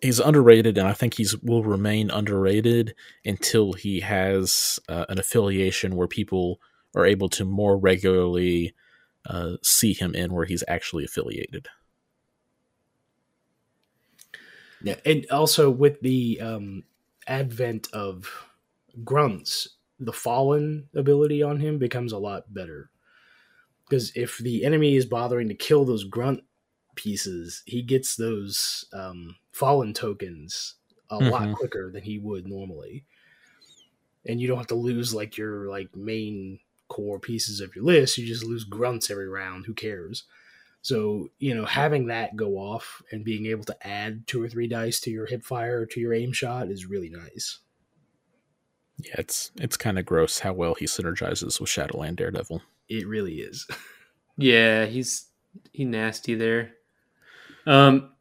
he's underrated, and I think he's will remain underrated until he has uh, an affiliation where people are able to more regularly see him in where he's actually affiliated. Yeah, and also with the um, advent of grunts, the fallen ability on him becomes a lot better. Because if the enemy is bothering to kill those grunt pieces, he gets those um, fallen tokens a mm-hmm. lot quicker than he would normally. And you don't have to lose like your like main core pieces of your list. You just lose grunts every round. Who cares? So, you know, having that go off and being able to add two or three dice to your hip fire or to your aim shot is really nice. Yeah, it's it's kind of gross how well he synergizes with Shadowland Daredevil. It really is. yeah, he's he nasty there. Um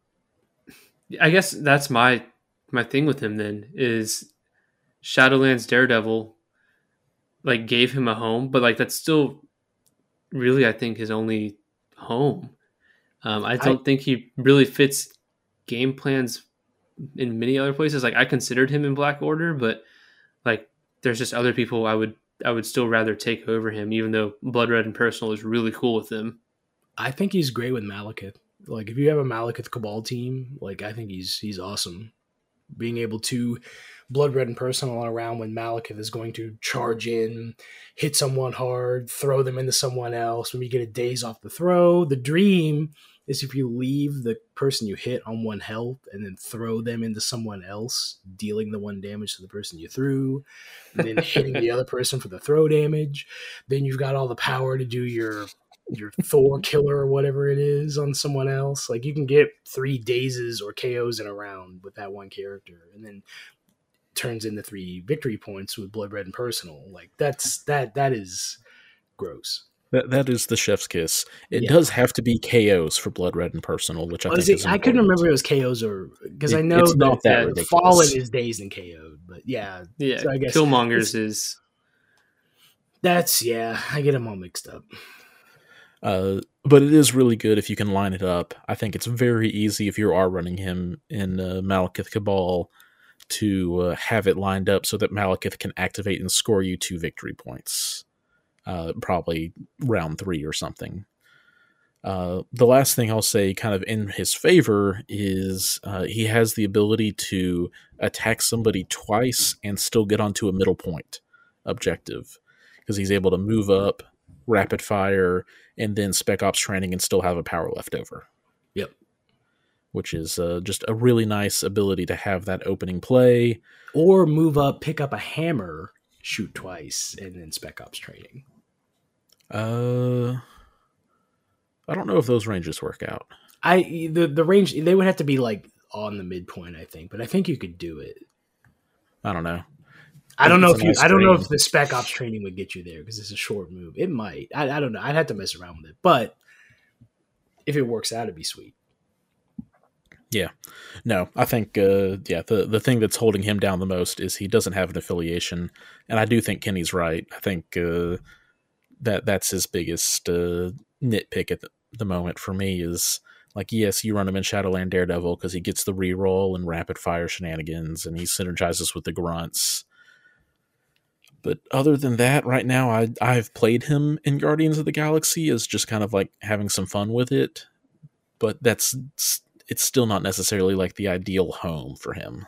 I guess that's my my thing with him then is Shadowlands Daredevil like gave him a home, but like that's still really I think his only home. Um, I don't I, think he really fits game plans in many other places. Like I considered him in Black Order, but like there's just other people I would I would still rather take over him, even though Blood Red and Personal is really cool with him. I think he's great with Malekith. Like if you have a Malekith Cabal team, like I think he's he's awesome. Being able to blood red and personal around when Malekith is going to charge in, hit someone hard, throw them into someone else. When you get a daze off the throw, the dream is if you leave the person you hit on one health and then throw them into someone else, dealing the one damage to the person you threw, and then hitting the other person for the throw damage. Then you've got all the power to do your your Thor killer or whatever it is on someone else. Like you can get three dazes or KOs in a round with that one character, and then turns into three victory points with blood red and personal. Like that's that that is gross. That that is the chef's kiss. It yeah. does have to be KOs for blood red and personal, which I think it, I couldn't remember it was KOs or because I know it's not that, that fallen is dazed and KO'd, but yeah, yeah. So I guess Killmonger's is. That's yeah. I get them all mixed up. Uh, but it is really good if you can line it up. I think it's very easy if you are running him in uh, Malekith Cabal to uh, have it lined up so that Malekith can activate and score you two victory points. Uh, probably round three or something. Uh, the last thing I'll say, kind of in his favor, is uh, he has the ability to attack somebody twice and still get onto a middle point objective because he's able to move up, rapid fire, and then spec ops training and still have a power left over which is uh, just a really nice ability to have that opening play. Or move up, pick up a hammer, shoot twice, and then spec ops training. Uh, I don't know if those ranges work out. I the the range they would have to be like on the midpoint, I think, but I think you could do it. I don't know. I don't know if you. Nice I don't know if the spec ops training would get you there because it's a short move. It might. I, I don't know. I'd have to mess around with it, but if it works out, it'd be sweet. Yeah, no, I think uh, yeah the the thing that's holding him down the most is he doesn't have an affiliation, and I do think Kenny's right. I think uh, that that's his biggest uh, nitpick at the, the, moment for me is like yes, you run him in Shadowland Daredevil because he gets the reroll and rapid fire shenanigans, and he synergizes with the grunts. But other than that, right now I I've played him in Guardians of the Galaxy as just kind of like having some fun with it, but that's it's still not necessarily like the ideal home for him.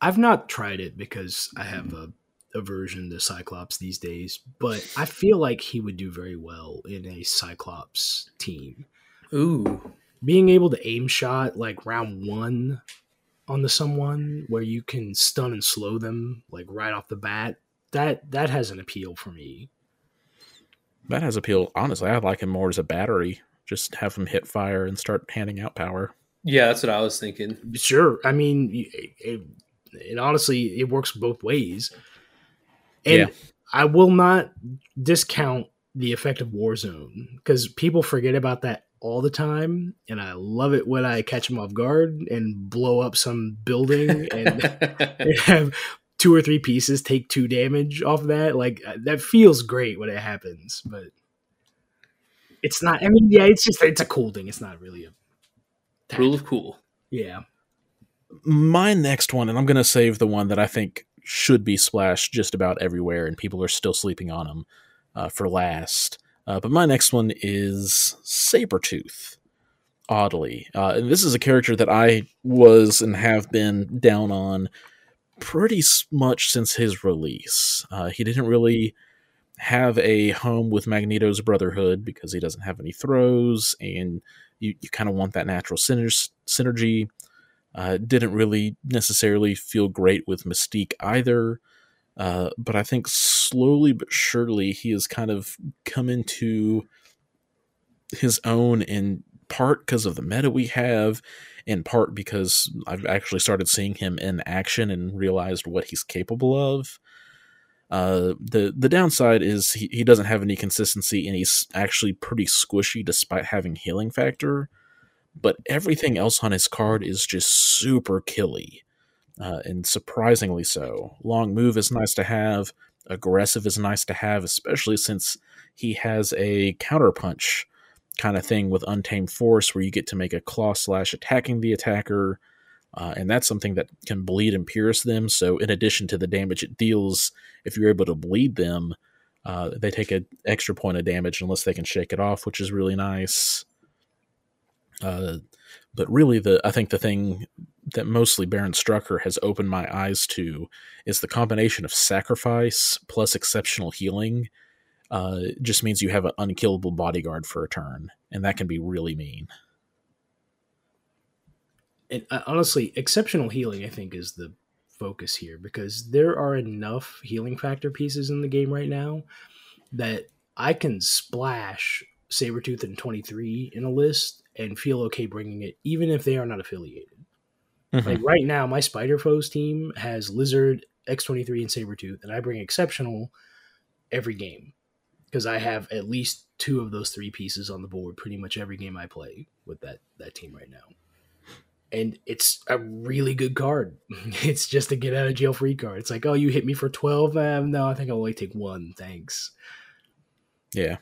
I've not tried it because I have a aversion to Cyclops these days, but I feel like he would do very well in a Cyclops team. Ooh. Being able to aim shot like round one onto someone where you can stun and slow them like right off the bat, that that has an appeal for me. That has appeal. Honestly, I like him more as a battery just have them hip fire and start handing out power. Yeah, that's what I was thinking. Sure. I mean, it, it, it honestly it works both ways. And yeah. I will not discount the effect of Warzone because people forget about that all the time, and I love it when I catch them off guard and blow up some building and, and have two or three pieces take two damage off of that. Like uh, that feels great when it happens, but it's not. I mean, yeah, it's just it's a cool thing. It's not really a Rule of cool. yeah. My next one, and I'm going to save the one that I think should be splashed just about everywhere, and people are still sleeping on them uh, for last. Uh, but my next one is Sabretooth. Oddly, uh, and this is a character that I was and have been down on pretty much since his release. Uh, he didn't really have a home with Magneto's Brotherhood because he doesn't have any throws, and you, you kind of want that natural syner- synergy. Uh, didn't really necessarily feel great with Mystique either. Uh, but I think slowly but surely he has kind of come into his own in part because of the meta we have, in part because I've actually started seeing him in action and realized what he's capable of. Uh, the the downside is he, he doesn't have any consistency and he's actually pretty squishy despite having healing factor. But everything else on his card is just super killy uh, and surprisingly so. Long move is nice to have. Aggressive is nice to have, especially since he has a counterpunch kind of thing with Untamed Force, where you get to make a claw slash attacking the attacker, uh, and that's something that can bleed and pierce them. So, in addition to the damage it deals, if you're able to bleed them, uh, they take an extra point of damage unless they can shake it off, which is really nice. Uh, but really, the I think the thing that mostly Baron Strucker has opened my eyes to is the combination of sacrifice plus exceptional healing. Uh, just means you have an unkillable bodyguard for a turn, and that can be really mean. And uh, honestly, exceptional healing, I think, is the focus here because there are enough healing factor pieces in the game right now that I can splash Sabretooth and 23 in a list and feel okay bringing it, even if they are not affiliated. Mhm. Like right now, my Spider Foes team has Lizard, X23, and Sabretooth, and I bring Exceptional every game because I have at least two of those three pieces on the board pretty much every game I play with that, that team right now. And it's a really good card. It's just a get out of jail free card. It's like, oh, you hit me for 12? Um, no, I think I'll only take one. Thanks. Yeah.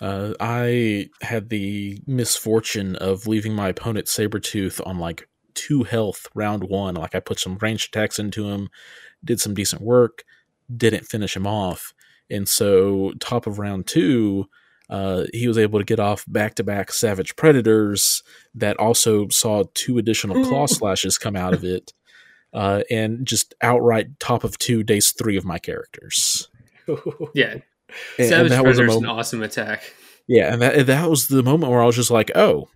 Uh, I had the misfortune of leaving my opponent Sabretooth on like two health round one. Like I put some ranged attacks into him, did some decent work, didn't finish him off. And so, top of round two, uh, he was able to get off back to back Savage Predators that also saw two additional claw slashes come out of it. Uh, and just outright top of two daze three of my characters. Yeah, And- Savage and that was a an awesome attack. Yeah, and that that was the moment where I was just like, "Oh,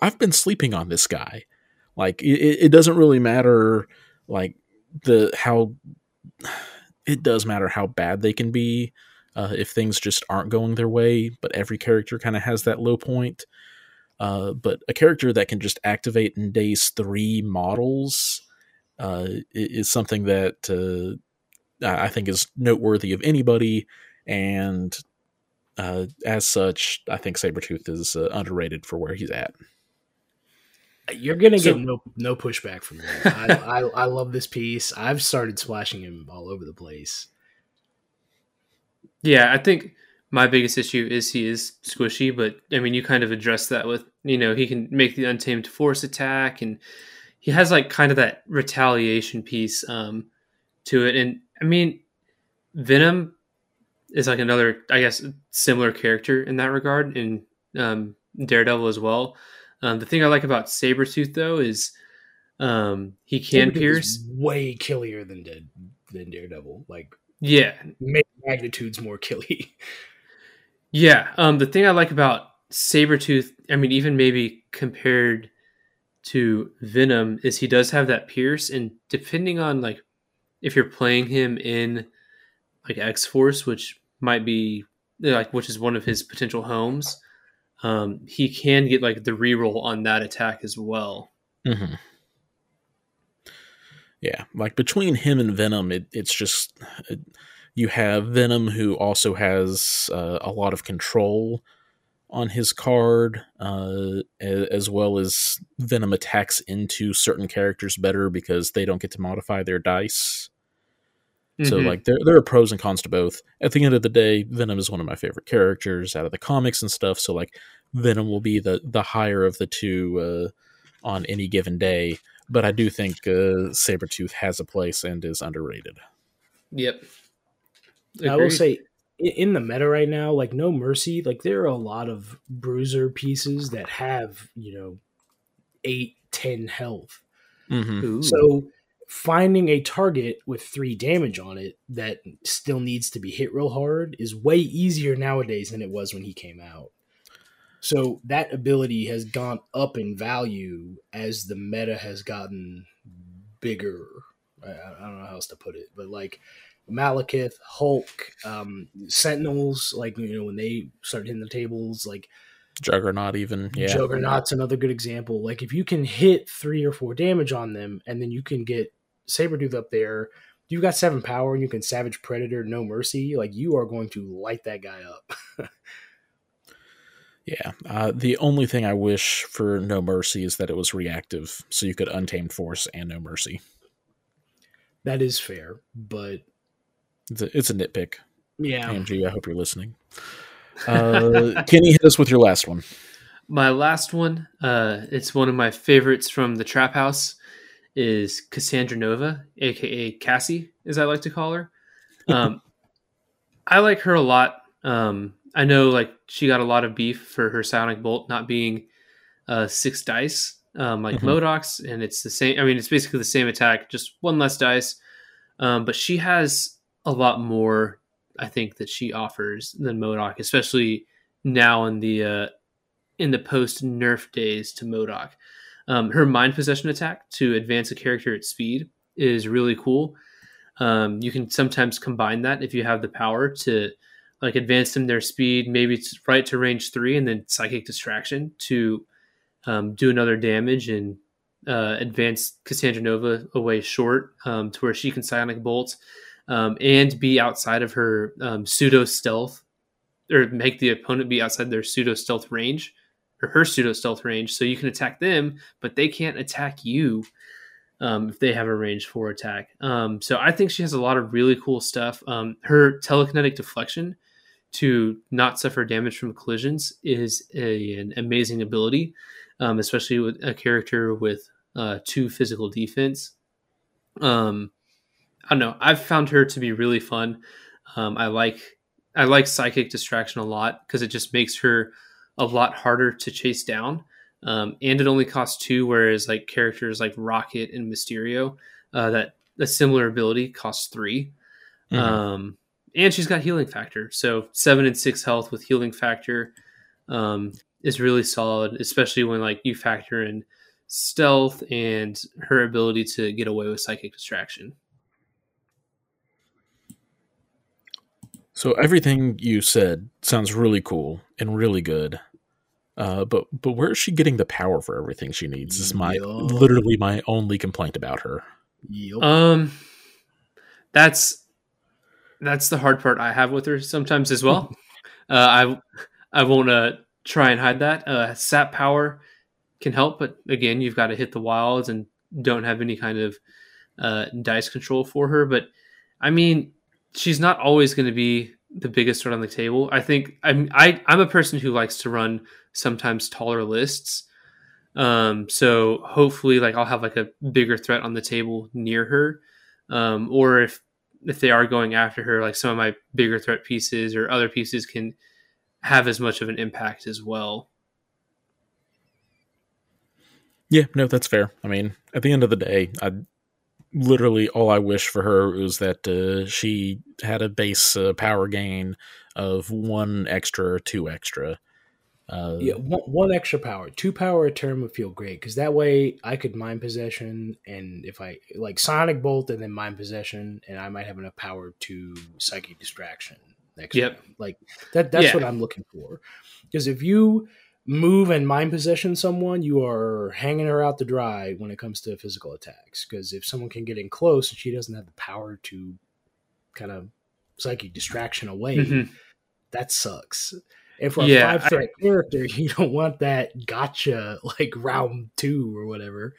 I've been sleeping on this guy." Like it, it doesn't really matter, like the how it does matter how bad they can be uh, if things just aren't going their way. But every character kind of has that low point. Uh, but a character that can just activate in daze three models uh, is something that uh, I I think is noteworthy of anybody, and uh, as such, I think Sabretooth is uh, underrated for where he's at. You're gonna So- get no no pushback from me. I, I I love this piece. I've started splashing him all over the place. Yeah, I think my biggest issue is he is squishy, but I mean, you kind of address that with, you know, he can make the untamed force attack and he has like kind of that retaliation piece um, to it. And I mean, Venom is like another, I guess, similar character in that regard in um, Daredevil as well. Um, the thing I like about Sabretooth though is um, he can Sabretooth is pierce. way killier than Dead than Daredevil. Like Yeah, ma- magnitudes more killy. Yeah. Um, the thing I like about Sabretooth, I mean, even maybe compared to Venom, is he does have that pierce, and depending on like if you're playing him in like X Force, which might be like which is one of his potential homes, um, he can get like the reroll on that attack as well. Mm-hmm. Yeah, like between him and Venom, it, it's just it, you have Venom, who also has uh, a lot of control on his card, uh, as well as Venom attacks into certain characters better because they don't get to modify their dice. Mm-hmm. So like there there are pros and cons to both. At the end of the day, Venom is one of my favorite characters out of the comics and stuff. So like Venom will be the the higher of the two uh, on any given day. But I do think uh, Sabretooth has a place and is underrated. Yep. Agreed. I will say in the meta right now, like No Mercy, like there are a lot of bruiser pieces that have, you know, eight, ten health. Mm-hmm. So finding a target with three damage on it that still needs to be hit real hard is way easier nowadays than it was when he came out. So that ability has gone up in value as the meta has gotten bigger. I, I don't know how else to put it, but like Malekith, Hulk, um, Sentinels, like you know when they start hitting the tables, like Juggernaut, even yeah, Juggernaut's another good example. Like if you can hit three or four damage on them, and then you can get Sabretooth up there, you've got seven power, and you can Savage Predator, no mercy. Like you are going to light that guy up. yeah, uh, the only thing I wish for No Mercy is that it was reactive, so you could Untamed Force and No Mercy. That is fair, but it's a, it's a nitpick. Yeah. AMG, I hope you're listening. Uh, Kenny, hit us with your last one. My last one, uh, it's one of my favorites from the Trap House, is Cassandra Nova, aka Cassie, as I like to call her. Um, I like her a lot. Um, I know like she got a lot of beef for her Psionic Bolt not being uh, six dice, um, like mm-hmm. MODOK's, and it's the same. I mean, it's basically the same attack, just one less dice. Um, but she has a lot more I think that she offers than MODOK, especially now in the uh, in the post nerf days to MODOK. Um, her mind possession attack to advance a character at speed is really cool. Um, you can sometimes combine that if you have the power to like advance them their speed, maybe it's right to range three, and then psychic distraction to um, do another damage and uh, advance Cassandra Nova away short um, to where she can psionic bolt um, and be outside of her um, pseudo stealth or make the opponent be outside their pseudo stealth range or her pseudo stealth range so you can attack them but they can't attack you um, if they have a range for attack. Um, so i think she has a lot of really cool stuff. Um, her telekinetic deflection to not suffer damage from collisions is a, an amazing ability um, especially with a character with uh, two physical defense um, I don't know. I've found her to be really fun. Um, I like I like psychic distraction a lot because it just makes her a lot harder to chase down. Um, and it only costs two, whereas like characters like Rocket and Mysterio, uh, that a similar ability costs 3 mm-hmm. And she's got healing factor, so seven and six health with healing factor um, is really solid, especially when like you factor in stealth and her ability to get away with psychic distraction. So everything you said sounds really cool and really good. Uh, but but where is she getting the power for everything she needs? Is my yep. literally my only complaint about her. Yep. Um, that's that's the hard part I have with her sometimes as well. uh, I I won't uh, try and hide that. Uh, sap power can help, but again, you've got to hit the wilds and don't have any kind of uh, dice control for her. But I mean, she's not always going to be the biggest threat on the table. I think I'm I, I'm a person who likes to run sometimes taller lists. Um, so hopefully, like I'll have like a bigger threat on the table near her, um, or if if they are going after her, like some of my bigger threat pieces or other pieces can have as much of an impact as well. Yeah, no, that's fair. I mean, at the end of the day, I literally all I wish for her was that uh, she had a base uh, power gain of one extra or two extra. Uh, yeah, one, one, extra power, two power a turn would feel great because that way I could mind possession, and if I like Psionic Bolt and then mind possession, and I might have enough power to psychic distraction next. Yep, like that. That's yeah. what I'm looking for. Because if you move and mind possession someone, you are hanging her out to dry when it comes to physical attacks. Because if someone can get in close and she doesn't have the power to kind of psychic distraction away, Mhm. that sucks. And for a Yeah, five threat character, you don't want that gotcha like round two or whatever.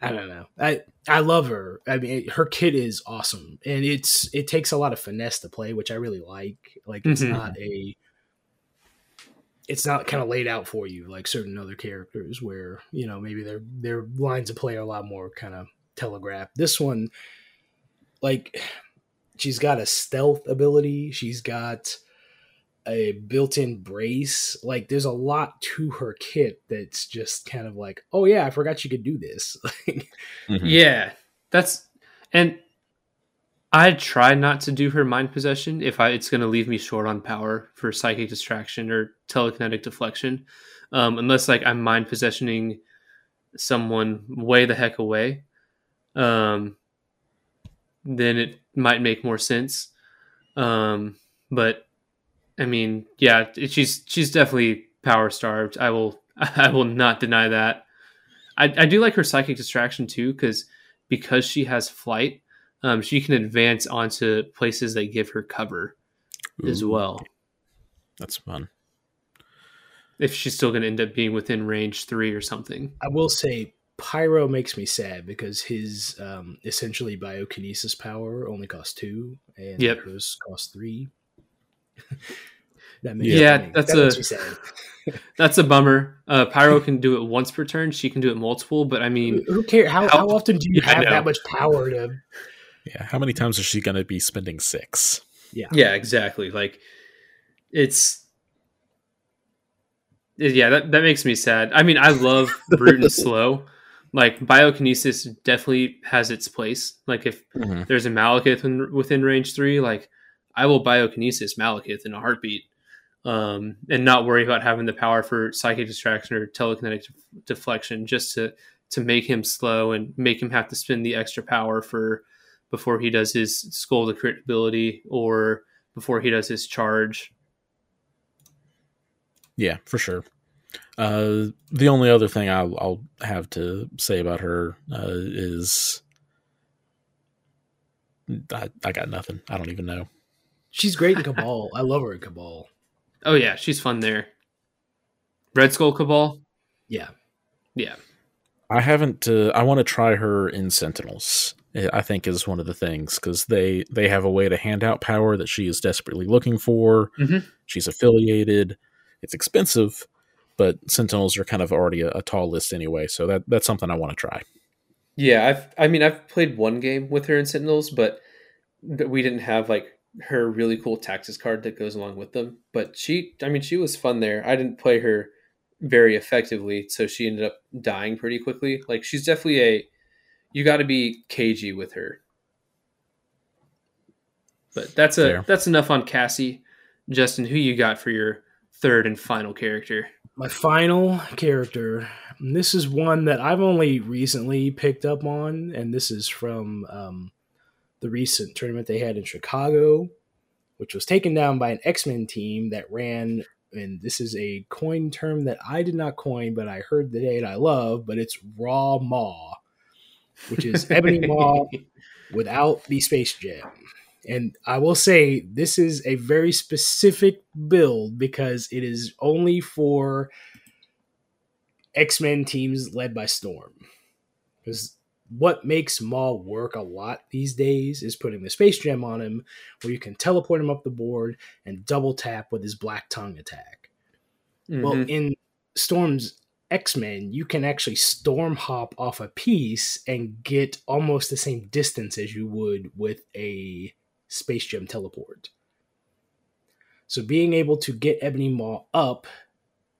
I don't know. I I love her. I mean, her kit is awesome, and it's it takes a lot of finesse to play, which I really like. Like it's Mhm. not a it's not kind of laid out for you like certain other characters where you know maybe their their lines of play are a lot more kind of telegraphed. This one, like, she's got a stealth ability. She's got a built-in brace. Like, there's a lot to her kit that's just kind of like, oh yeah, I forgot you could do this. Like, Mhm. Yeah, that's and I try not to do her mind possession if I it's going to leave me short on power for psychic distraction or telekinetic deflection, um, unless like I'm mind possessioning someone way the heck away, um, then it might make more sense. Um, but I mean, yeah, it- she's she's definitely power starved. I will I will not deny that. I, I do like her psychic distraction too, because because she has flight, um, she can advance onto places that give her cover as well. That's fun. If she's still going to end up being within range three or something. I will say, Pyro makes me sad because his um, essentially biokinesis power only costs two, and Yep. hers costs three. That makes Yeah, me, that's that a- me. That's a bummer. Uh, Pyro can do it once per turn. She can do it multiple, but I mean, Who cares? How, how- how often do you Yeah, have that much power to? Yeah. How many times is she going to be spending six? yeah, yeah, exactly. Like it's yeah, that that makes me sad. I mean, I love brute and slow. Like biokinesis definitely has its place. Like if Mhm. there's a Malekith in, within range three, like I will biokinesis Malekith in a heartbeat, um, and not worry about having the power for psychic distraction or telekinetic def- deflection just to to make him slow and make him have to spend the extra power for before he does his skull to crit ability or before he does his charge. Yeah, for sure. Uh, the only other thing I'll, I'll have to say about her uh, is I, I got nothing. I don't even know. She's great in Cabal. I love her in Cabal. Oh yeah, she's fun there. Red Skull Cabal. Yeah, Yeah, I haven't. Uh, I want to try her in Sentinels. I I think is one of the things because they they have a way to hand out power that she is desperately looking for. Mhm. She's affiliated. It's expensive, but Sentinels are kind of already a, a tall list anyway. So that that's something I want to try. yeah. I've I mean I've played one game with her in Sentinels, but we didn't have like her really cool Tactics card that goes along with them. But she, I mean, she was fun there. I didn't play her very effectively, so she ended up dying pretty quickly. Like she's definitely a you got to be cagey with her. But that's a Fair. that's enough on Cassie. Justin, who you got for your third and final character? my final character. and This is one that I've only recently picked up on, and this is from um, the recent tournament they had in Chicago, which was taken down by an X Men team that ran. And this is a coin term that I did not coin, but I heard today and I love. But it's Raw Maw, which is Ebony Maw without the Space Gem. And I will say this is a very specific build because it is only for X Men teams led by Storm. Because what makes Maw work a lot these days is putting the Space Gem on him, where you can teleport him up the board and double tap with his Black Tongue attack. Well, Mhm. in Storm's X Men, you can actually storm hop off a piece and get almost the same distance as you would with a Space Gem teleport. So being able to get Ebony Maw up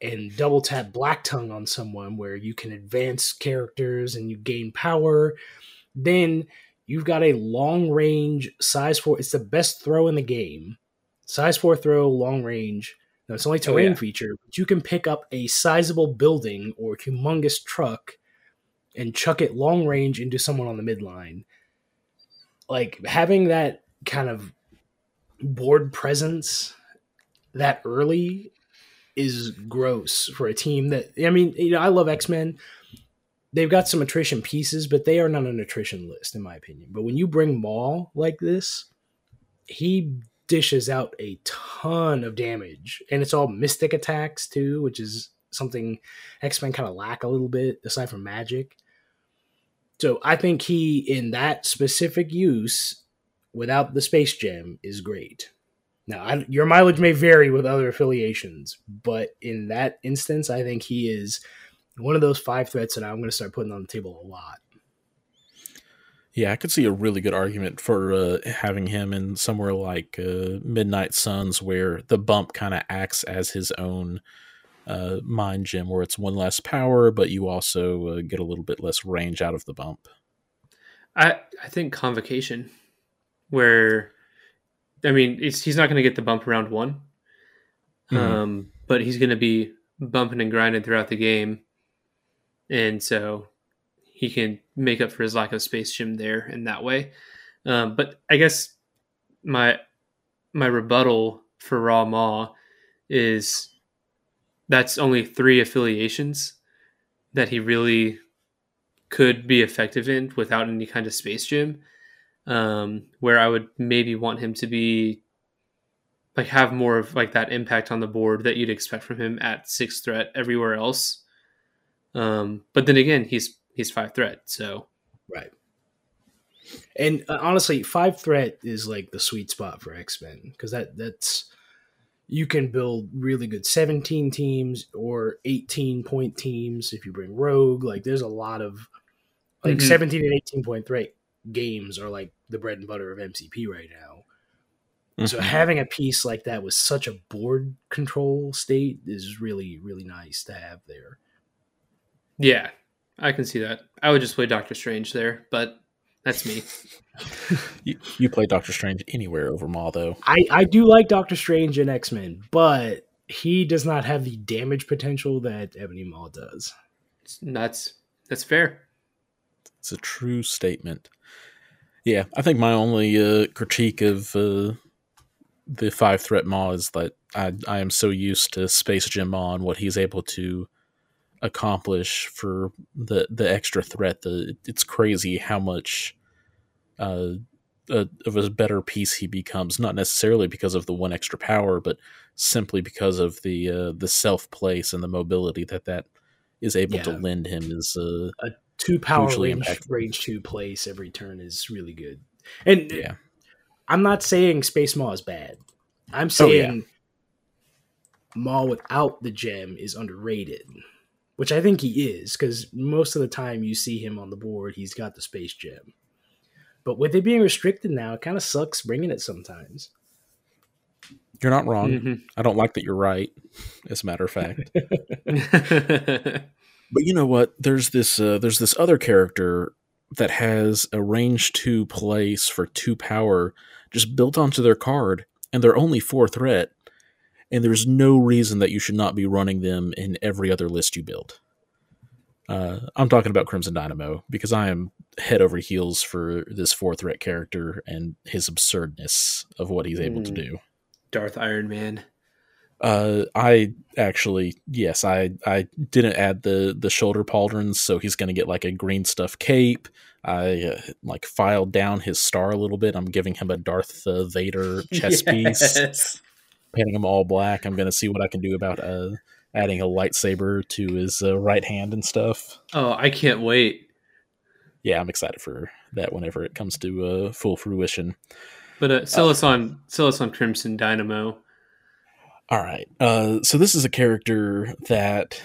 and double tap Black Tongue on someone where you can advance characters and you gain power, then you've got a long range size four. It's the best throw in the game. Size four throw, long range. Now it's only oh, terrain yeah. feature, but you can pick up a sizable building or humongous truck and chuck it long range into someone on the midline. Like having that kind of board presence that early is gross for a team that I mean, you know, I love X-Men. They've got some attrition pieces, but they are not an attrition list in my opinion. But when you bring Maw like this, he dishes out a ton of damage, and it's all mystic attacks too, which is something X Men kind of lack a little bit aside from magic. So I think he, in that specific use, without the space gem, is great. Now, I, your mileage may vary with other affiliations, but in that instance, I think he is one of those five threats that I'm going to start putting on the table a lot. Yeah, I could see a really good argument for uh, having him in somewhere like uh, Midnight Suns, where the bump kind of acts as his own uh, mind gem, where it's one less power, but you also uh, get a little bit less range out of the bump. I I think convocation, where, I mean, he's not going to get the bump around one, mm-hmm. um, but he's going to be bumping and grinding throughout the game, and so he can make up for his lack of space gem there in that way. Um, but I guess my my rebuttal for Raw Maw is that's only three affiliations that he really could be effective in without any kind of space gem. Um, where I would maybe want him to be like have more of like that impact on the board that you'd expect from him at six threat everywhere else. Um, but then again, he's he's five threat, so right. And uh, honestly, five threat is like the sweet spot for X Men because that that's you can build really good 17 teams or 18 point teams if you bring Rogue. Like there's a lot of like mm-hmm. 17 and 18 point threat games are like the bread and butter of MCP right now. Mm-hmm. So having a piece like that with such a board control state is really really nice to have there. Yeah, I can see that. I would just play Doctor Strange there, but that's me. you, you play Doctor Strange anywhere over Maw, though. I, I do like Doctor Strange in X Men, but he does not have the damage potential that Ebony Maw does. That's that's fair. It's a true statement. Yeah, I think my only uh, critique of uh, the five threat Maw is that I I am so used to Space Gem Maw and what he's able to accomplish for the the extra threat. The it's crazy how much uh, a, of a better piece he becomes. Not necessarily because of the one extra power, but simply because of the uh, the self place and the mobility that that is able yeah. to lend him. Is uh, a two power range, range two place every turn is really good. And yeah. I'm not saying Space Maw is bad. I'm saying oh, yeah. Maw without the gem is underrated which I think he is, because most of the time you see him on the board, he's got the space gem. But with it being restricted now, it kind of sucks bringing it sometimes. You're not wrong. Mm-hmm. I don't like that you're right, as a matter of fact. but you know what? There's this uh, there's this other character that has a range two place for two power just built onto their card, and they're only four threat and there's no reason that you should not be running them in every other list you build. Uh, I'm talking about Crimson Dynamo because I am head over heels for this four threat character and his absurdness of what he's able mm. to hmm. do. Darth Iron Man. Uh, I actually, yes, I I didn't add the the shoulder pauldrons, so he's going to get like a green stuff cape. I uh, like filed down his star a little bit. I'm giving him a Darth uh, Vader chess yes. piece painting him all black. I'm going to see what I can do about uh, adding a lightsaber to his uh, right hand and stuff. Oh, I can't wait. Yeah, I'm excited for that whenever it comes to uh, full fruition. But uh, sell us on sell us on Crimson Dynamo. All right. Uh, so this is a character that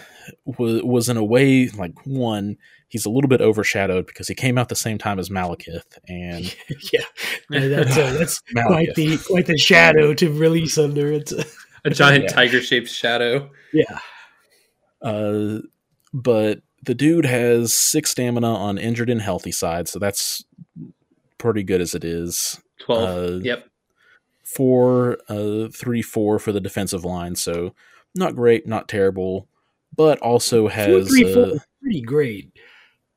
was was in a way like one he's a little bit overshadowed because he came out the same time as Malekith, and yeah, that's a, that's quite the quite the shadow to release under. It's a, a giant yeah. tiger shaped shadow. Yeah. Uh, but the dude has six stamina on injured and healthy side, so that's pretty good as it is. Twelve. Uh, yep. Four, uh, three, four for the defensive line, so not great, not terrible, but also has four, three, four, uh, pretty great.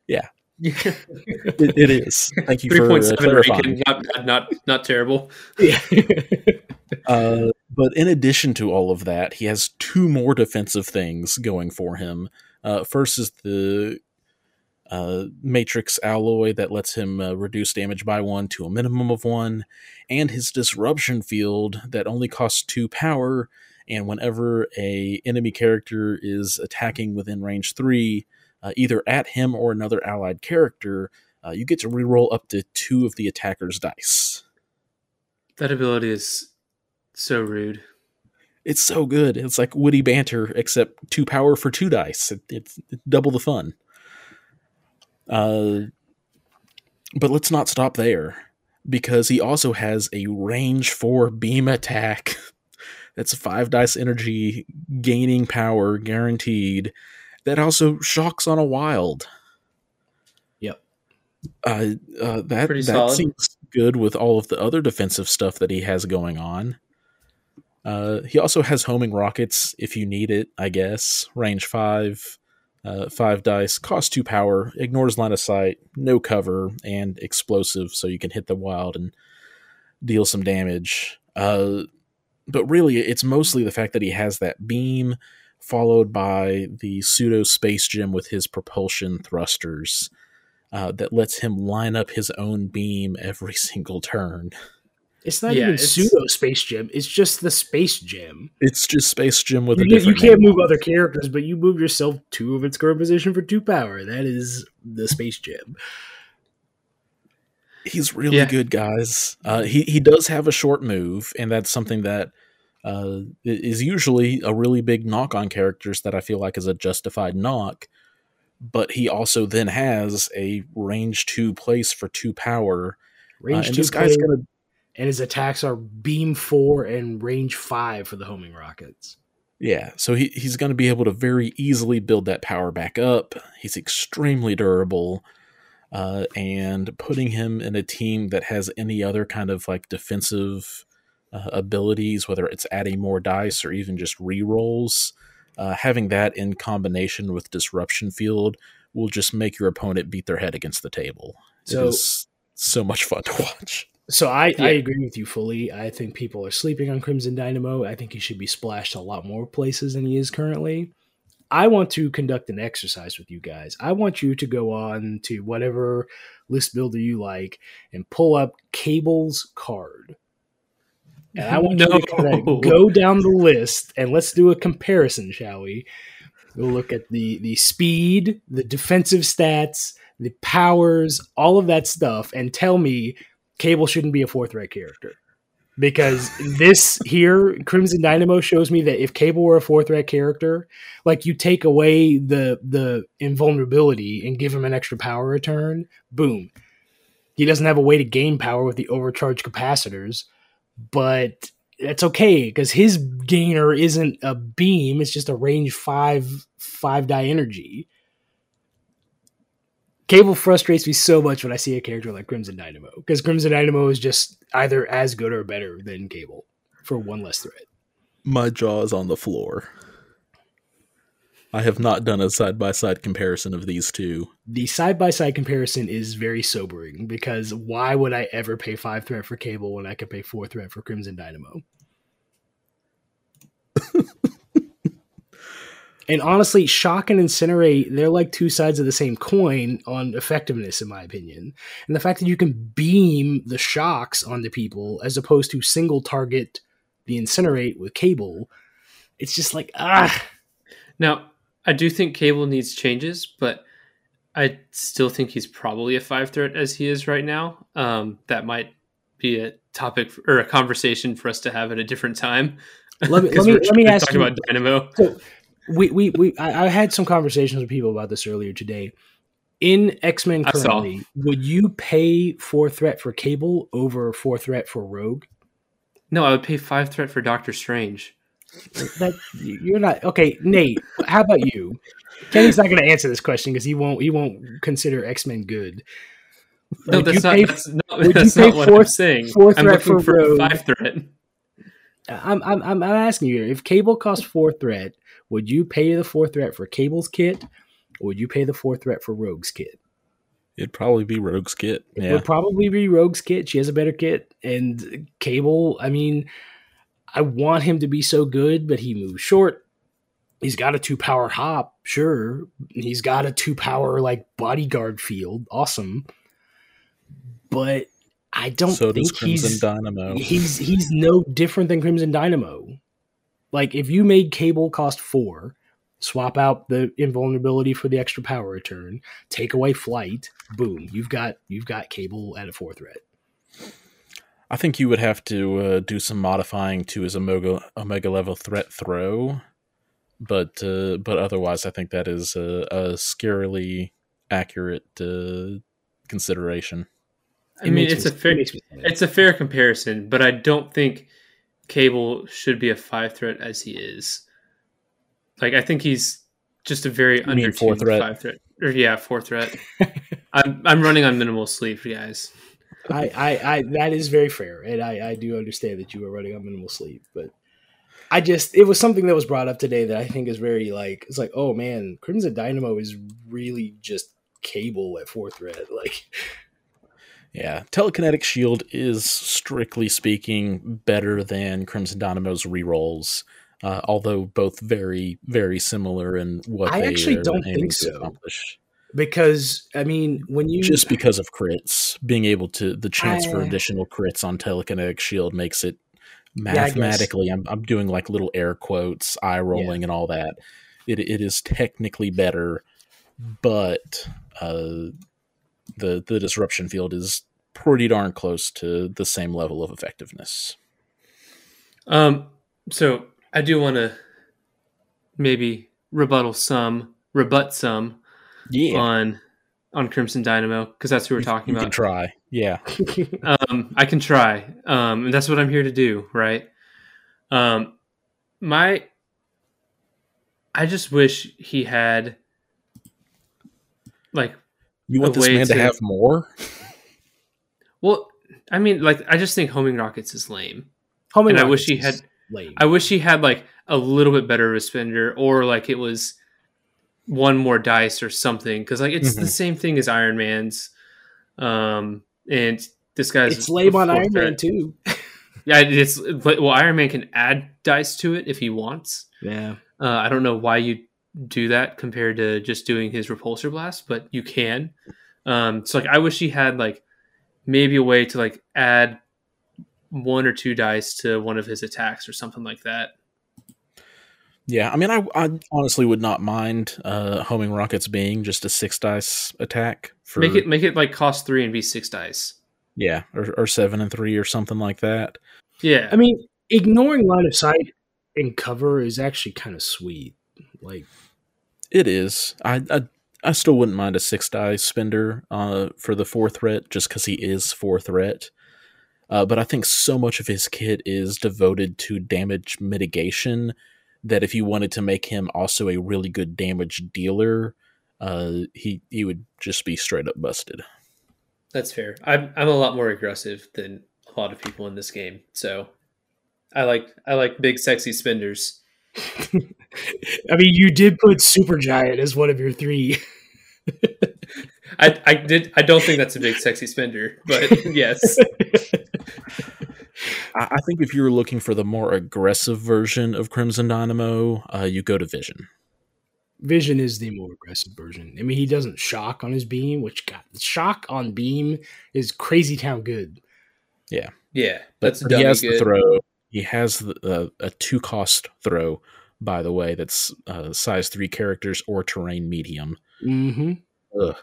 Yeah. it, it is. Thank you for uh, clarifying. Not, not, not terrible. Yeah. uh, but in addition to all of that, he has two more defensive things going for him. Uh, first is the uh, matrix alloy that lets him uh, reduce damage by one to a minimum of one, and his disruption field that only costs two power. And whenever a enemy character is attacking within range three, uh, either at him or another allied character, uh, you get to reroll up to two of the attacker's dice. That ability is so rude. It's so good. It's like witty banter, except two power for two dice. It, it's double the fun. Uh, but let's not stop there because he also has a range four beam attack. That's five dice energy, gaining power guaranteed. That also shocks on a wild. Yep. Uh, uh, that Pretty that solid. seems good with all of the other defensive stuff that he has going on. Uh, he also has homing rockets if you need it, I guess. Range five, uh, five dice, cost two power, ignores line of sight, no cover, and explosive, so you can hit the wild and deal some damage. Uh, but really, it's mostly the fact that he has that beam, followed by the pseudo space gem with his propulsion thrusters. Uh, that lets him line up his own beam every single turn. It's not Yeah, even it's- pseudo space gem. It's just the space gem. It's just space gem with a You, you can't name. move other characters, but you move yourself two of its current position for two power. That is the space gem. He's really Yeah. good, guys. Uh, he he does have a short move, and that's something that uh, is usually a really big knock on characters that I feel like is a justified knock. But he also then has a range two place for two power, uh, Range and two this guy's play, gonna and his attacks are beam four and range five for the homing rockets. Yeah, so he, he's going to be able to very easily build that power back up. He's extremely durable. Uh, and putting him in a team that has any other kind of like defensive uh, abilities, whether it's adding more dice or even just rerolls, uh, having that in combination with disruption field will just make your opponent beat their head against the table. So- it is so much fun to watch. So I, Yeah. I agree with you fully. I think people are sleeping on Crimson Dynamo. I think he should be splashed a lot more places than he is currently. I want to conduct an exercise with you guys. I want you to go on to whatever list builder you like and pull up Cable's card. And I want you to kind of go down the list and let's do a comparison, shall we? We'll look at the the speed, the defensive stats, the powers, all of that stuff, and tell me Cable shouldn't be a fourth threat character. Because this here, Crimson Dynamo shows me that if Cable were a fourth threat character, like you take away the the invulnerability and give him an extra power return, boom. He doesn't have a way to gain power with the overcharged capacitors, but that's okay because his gainer isn't a beam; it's just a range five five die energy. Cable frustrates me so much when I see a character like Crimson Dynamo because Crimson Dynamo is just either as good or better than Cable for one less threat. My jaw is on the floor. I have not done a side by side comparison of these two. The side by side comparison is very sobering because why would I ever pay five threat for Cable when I could pay four threat for Crimson Dynamo? and honestly, Shock and Incinerate, they're like two sides of the same coin on effectiveness, in my opinion. And the fact that you can beam the shocks onto people as opposed to single target the Incinerate with Cable, it's just like, ah. Now, I do think Cable needs changes, but I still think he's probably a five threat as he is right now. Um, that might be a topic for, or a conversation for us to have at a different time. Let me- let me- let me ask talk you- about Dynamo. So we we, we I, I had some conversations with people about this earlier today. In X Men currently, would you pay four threat for Cable over four threat for Rogue? No, I would pay five threat for Doctor Strange. That you're not okay, Nate. How about you? Kenny's not going to answer this question because he won't he won't consider X Men good. No, Would that's you not. pay- that's not, would you pay not what four- I'm saying. four I'm threat looking for for Rogue? five threat. I'm I'm I'm I'm asking you if Cable costs four threat, would you pay the four threat for Cable's kit, or would you pay the four threat for Rogue's kit? It'd probably be Rogue's Kit. It Yeah. would probably be Rogue's kit. She has a better kit. And Cable, I mean, I want him to be so good, but he moves short. he's got a two power hop, sure. He's got a two power like bodyguard field, awesome. But I don't so think he's Dynamo. he's he's no different than Crimson Dynamo. Like if you made Cable cost four, swap out the invulnerability for the extra power return, take away flight, boom, you've got you've got Cable at a four threat. I think you would have to uh, do some modifying to his omega omega level threat throw, but uh, but otherwise, I think that is a, a scarily accurate uh, consideration. I mean, it's a fair it makes me sad. it's a fair comparison, but I don't think Cable should be a five threat as he is. Like I think he's just a very You mean four threat? five threat. Or yeah, four threat. I'm I'm running on minimal sleep, guys. I, I, I that is very fair, and I, I do understand that you are running on minimal sleep, but I just it was something that was brought up today that I think is very like it's like oh man, Crimson Dynamo is really just cable at four threat, like Yeah, telekinetic shield is strictly speaking better than Crimson Dynamo's rerolls, uh, although both very very similar in what I they actually don't think so. accomplish. because I mean when you Just because of crits, being able to the chance for additional crits on telekinetic shield makes it I mathematically. I'm I'm doing like little air quotes, eye rolling, and all that. It it is technically better, but uh, the the disruption field is pretty darn close to the same level of effectiveness. Um, so I do want to maybe rebuttal some, rebut some Yeah, on on Crimson Dynamo because that's who we're talking you can about. try. Yeah, um, I can try, um, and that's what I'm here to do, right? Um, my, I just wish he had, like, you want this man to to- have more. well, I mean, like, I just think homing rockets is lame. Homing and I wish he had- lame. I wish he had like a little bit better respender, or like it was one more dice or something, because like it's the Mhm. same thing as Iron Man's, um, and this guy's it's lame on Iron Man too. Yeah, it's but well, Iron Man can add dice to it if he wants. Yeah, Uh, I don't know why you do that compared to just doing his repulsor blast, but you can. Um, so like, I wish he had like maybe a way to like add one or two dice to one of his attacks or something like that. Yeah, I mean, I, I honestly would not mind uh, homing rockets being just a six dice attack for Make it make it like cost three and be six dice. yeah, or, or seven and three or something like that. Yeah, I mean, ignoring line of sight and cover is actually kind of sweet. Like, It is. I I, I still wouldn't mind a six die spender uh, for the four threat just because he is four threat. Uh, but I think so much of his kit is devoted to damage mitigation that if you wanted to make him also a really good damage dealer, uh, he he would just be straight up busted. that's fair. I'm I'm a lot more aggressive than a lot of people in this game, so I like I like big sexy spenders. I mean, you did put Supergiant as one of your three. I I did I don't think that's a big sexy spender, but yes. I, I think if you're looking for the more aggressive version of Crimson Dynamo, uh, you go to Vision. Vision is the more aggressive version. I mean, he doesn't shock on his beam, which got shock on beam is crazy town good. Yeah, yeah, that's but he has good. the throw. He has the, uh, a two cost throw, by the way. That's uh, size three characters or terrain medium. Mm-hmm. Ugh.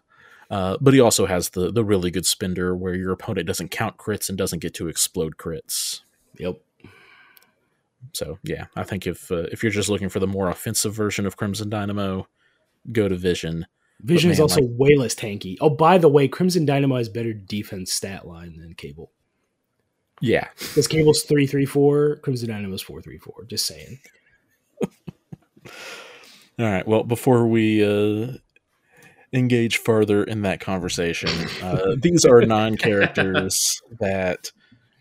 Uh, but he also has the the really good spender where your opponent doesn't count crits and doesn't get to explode crits. Yep. So yeah, I think if uh, if you're just looking for the more offensive version of Crimson Dynamo, go to Vision. Vision is man, also way less tanky. Oh, by the way, Crimson Dynamo has better defense stat line than Cable. Yeah, Because Cable's three three four, Crimson Dynamo's four three four. Just saying. All right. Well, before we uh, engage further in that conversation, uh, these are nine characters that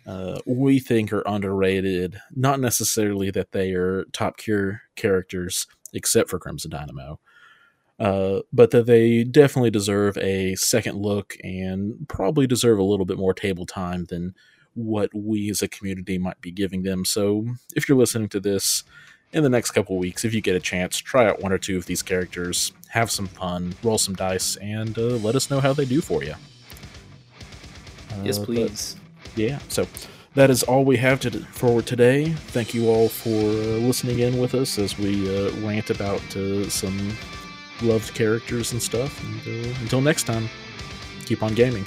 uh, we think are underrated. Not necessarily that they are top tier characters, except for Crimson Dynamo, uh, but that they definitely deserve a second look and probably deserve a little bit more table time than what we as a community might be giving them. So, if you're listening to this in the next couple weeks, if you get a chance, try out one or two of these characters, have some fun, roll some dice, and uh, let us know how they do for you. yes, Uh, please. yeah, so that is all we have to for today. Thank you all for uh, listening in with us as we uh, rant about uh, some loved characters and stuff. And uh, until next time, keep on gaming.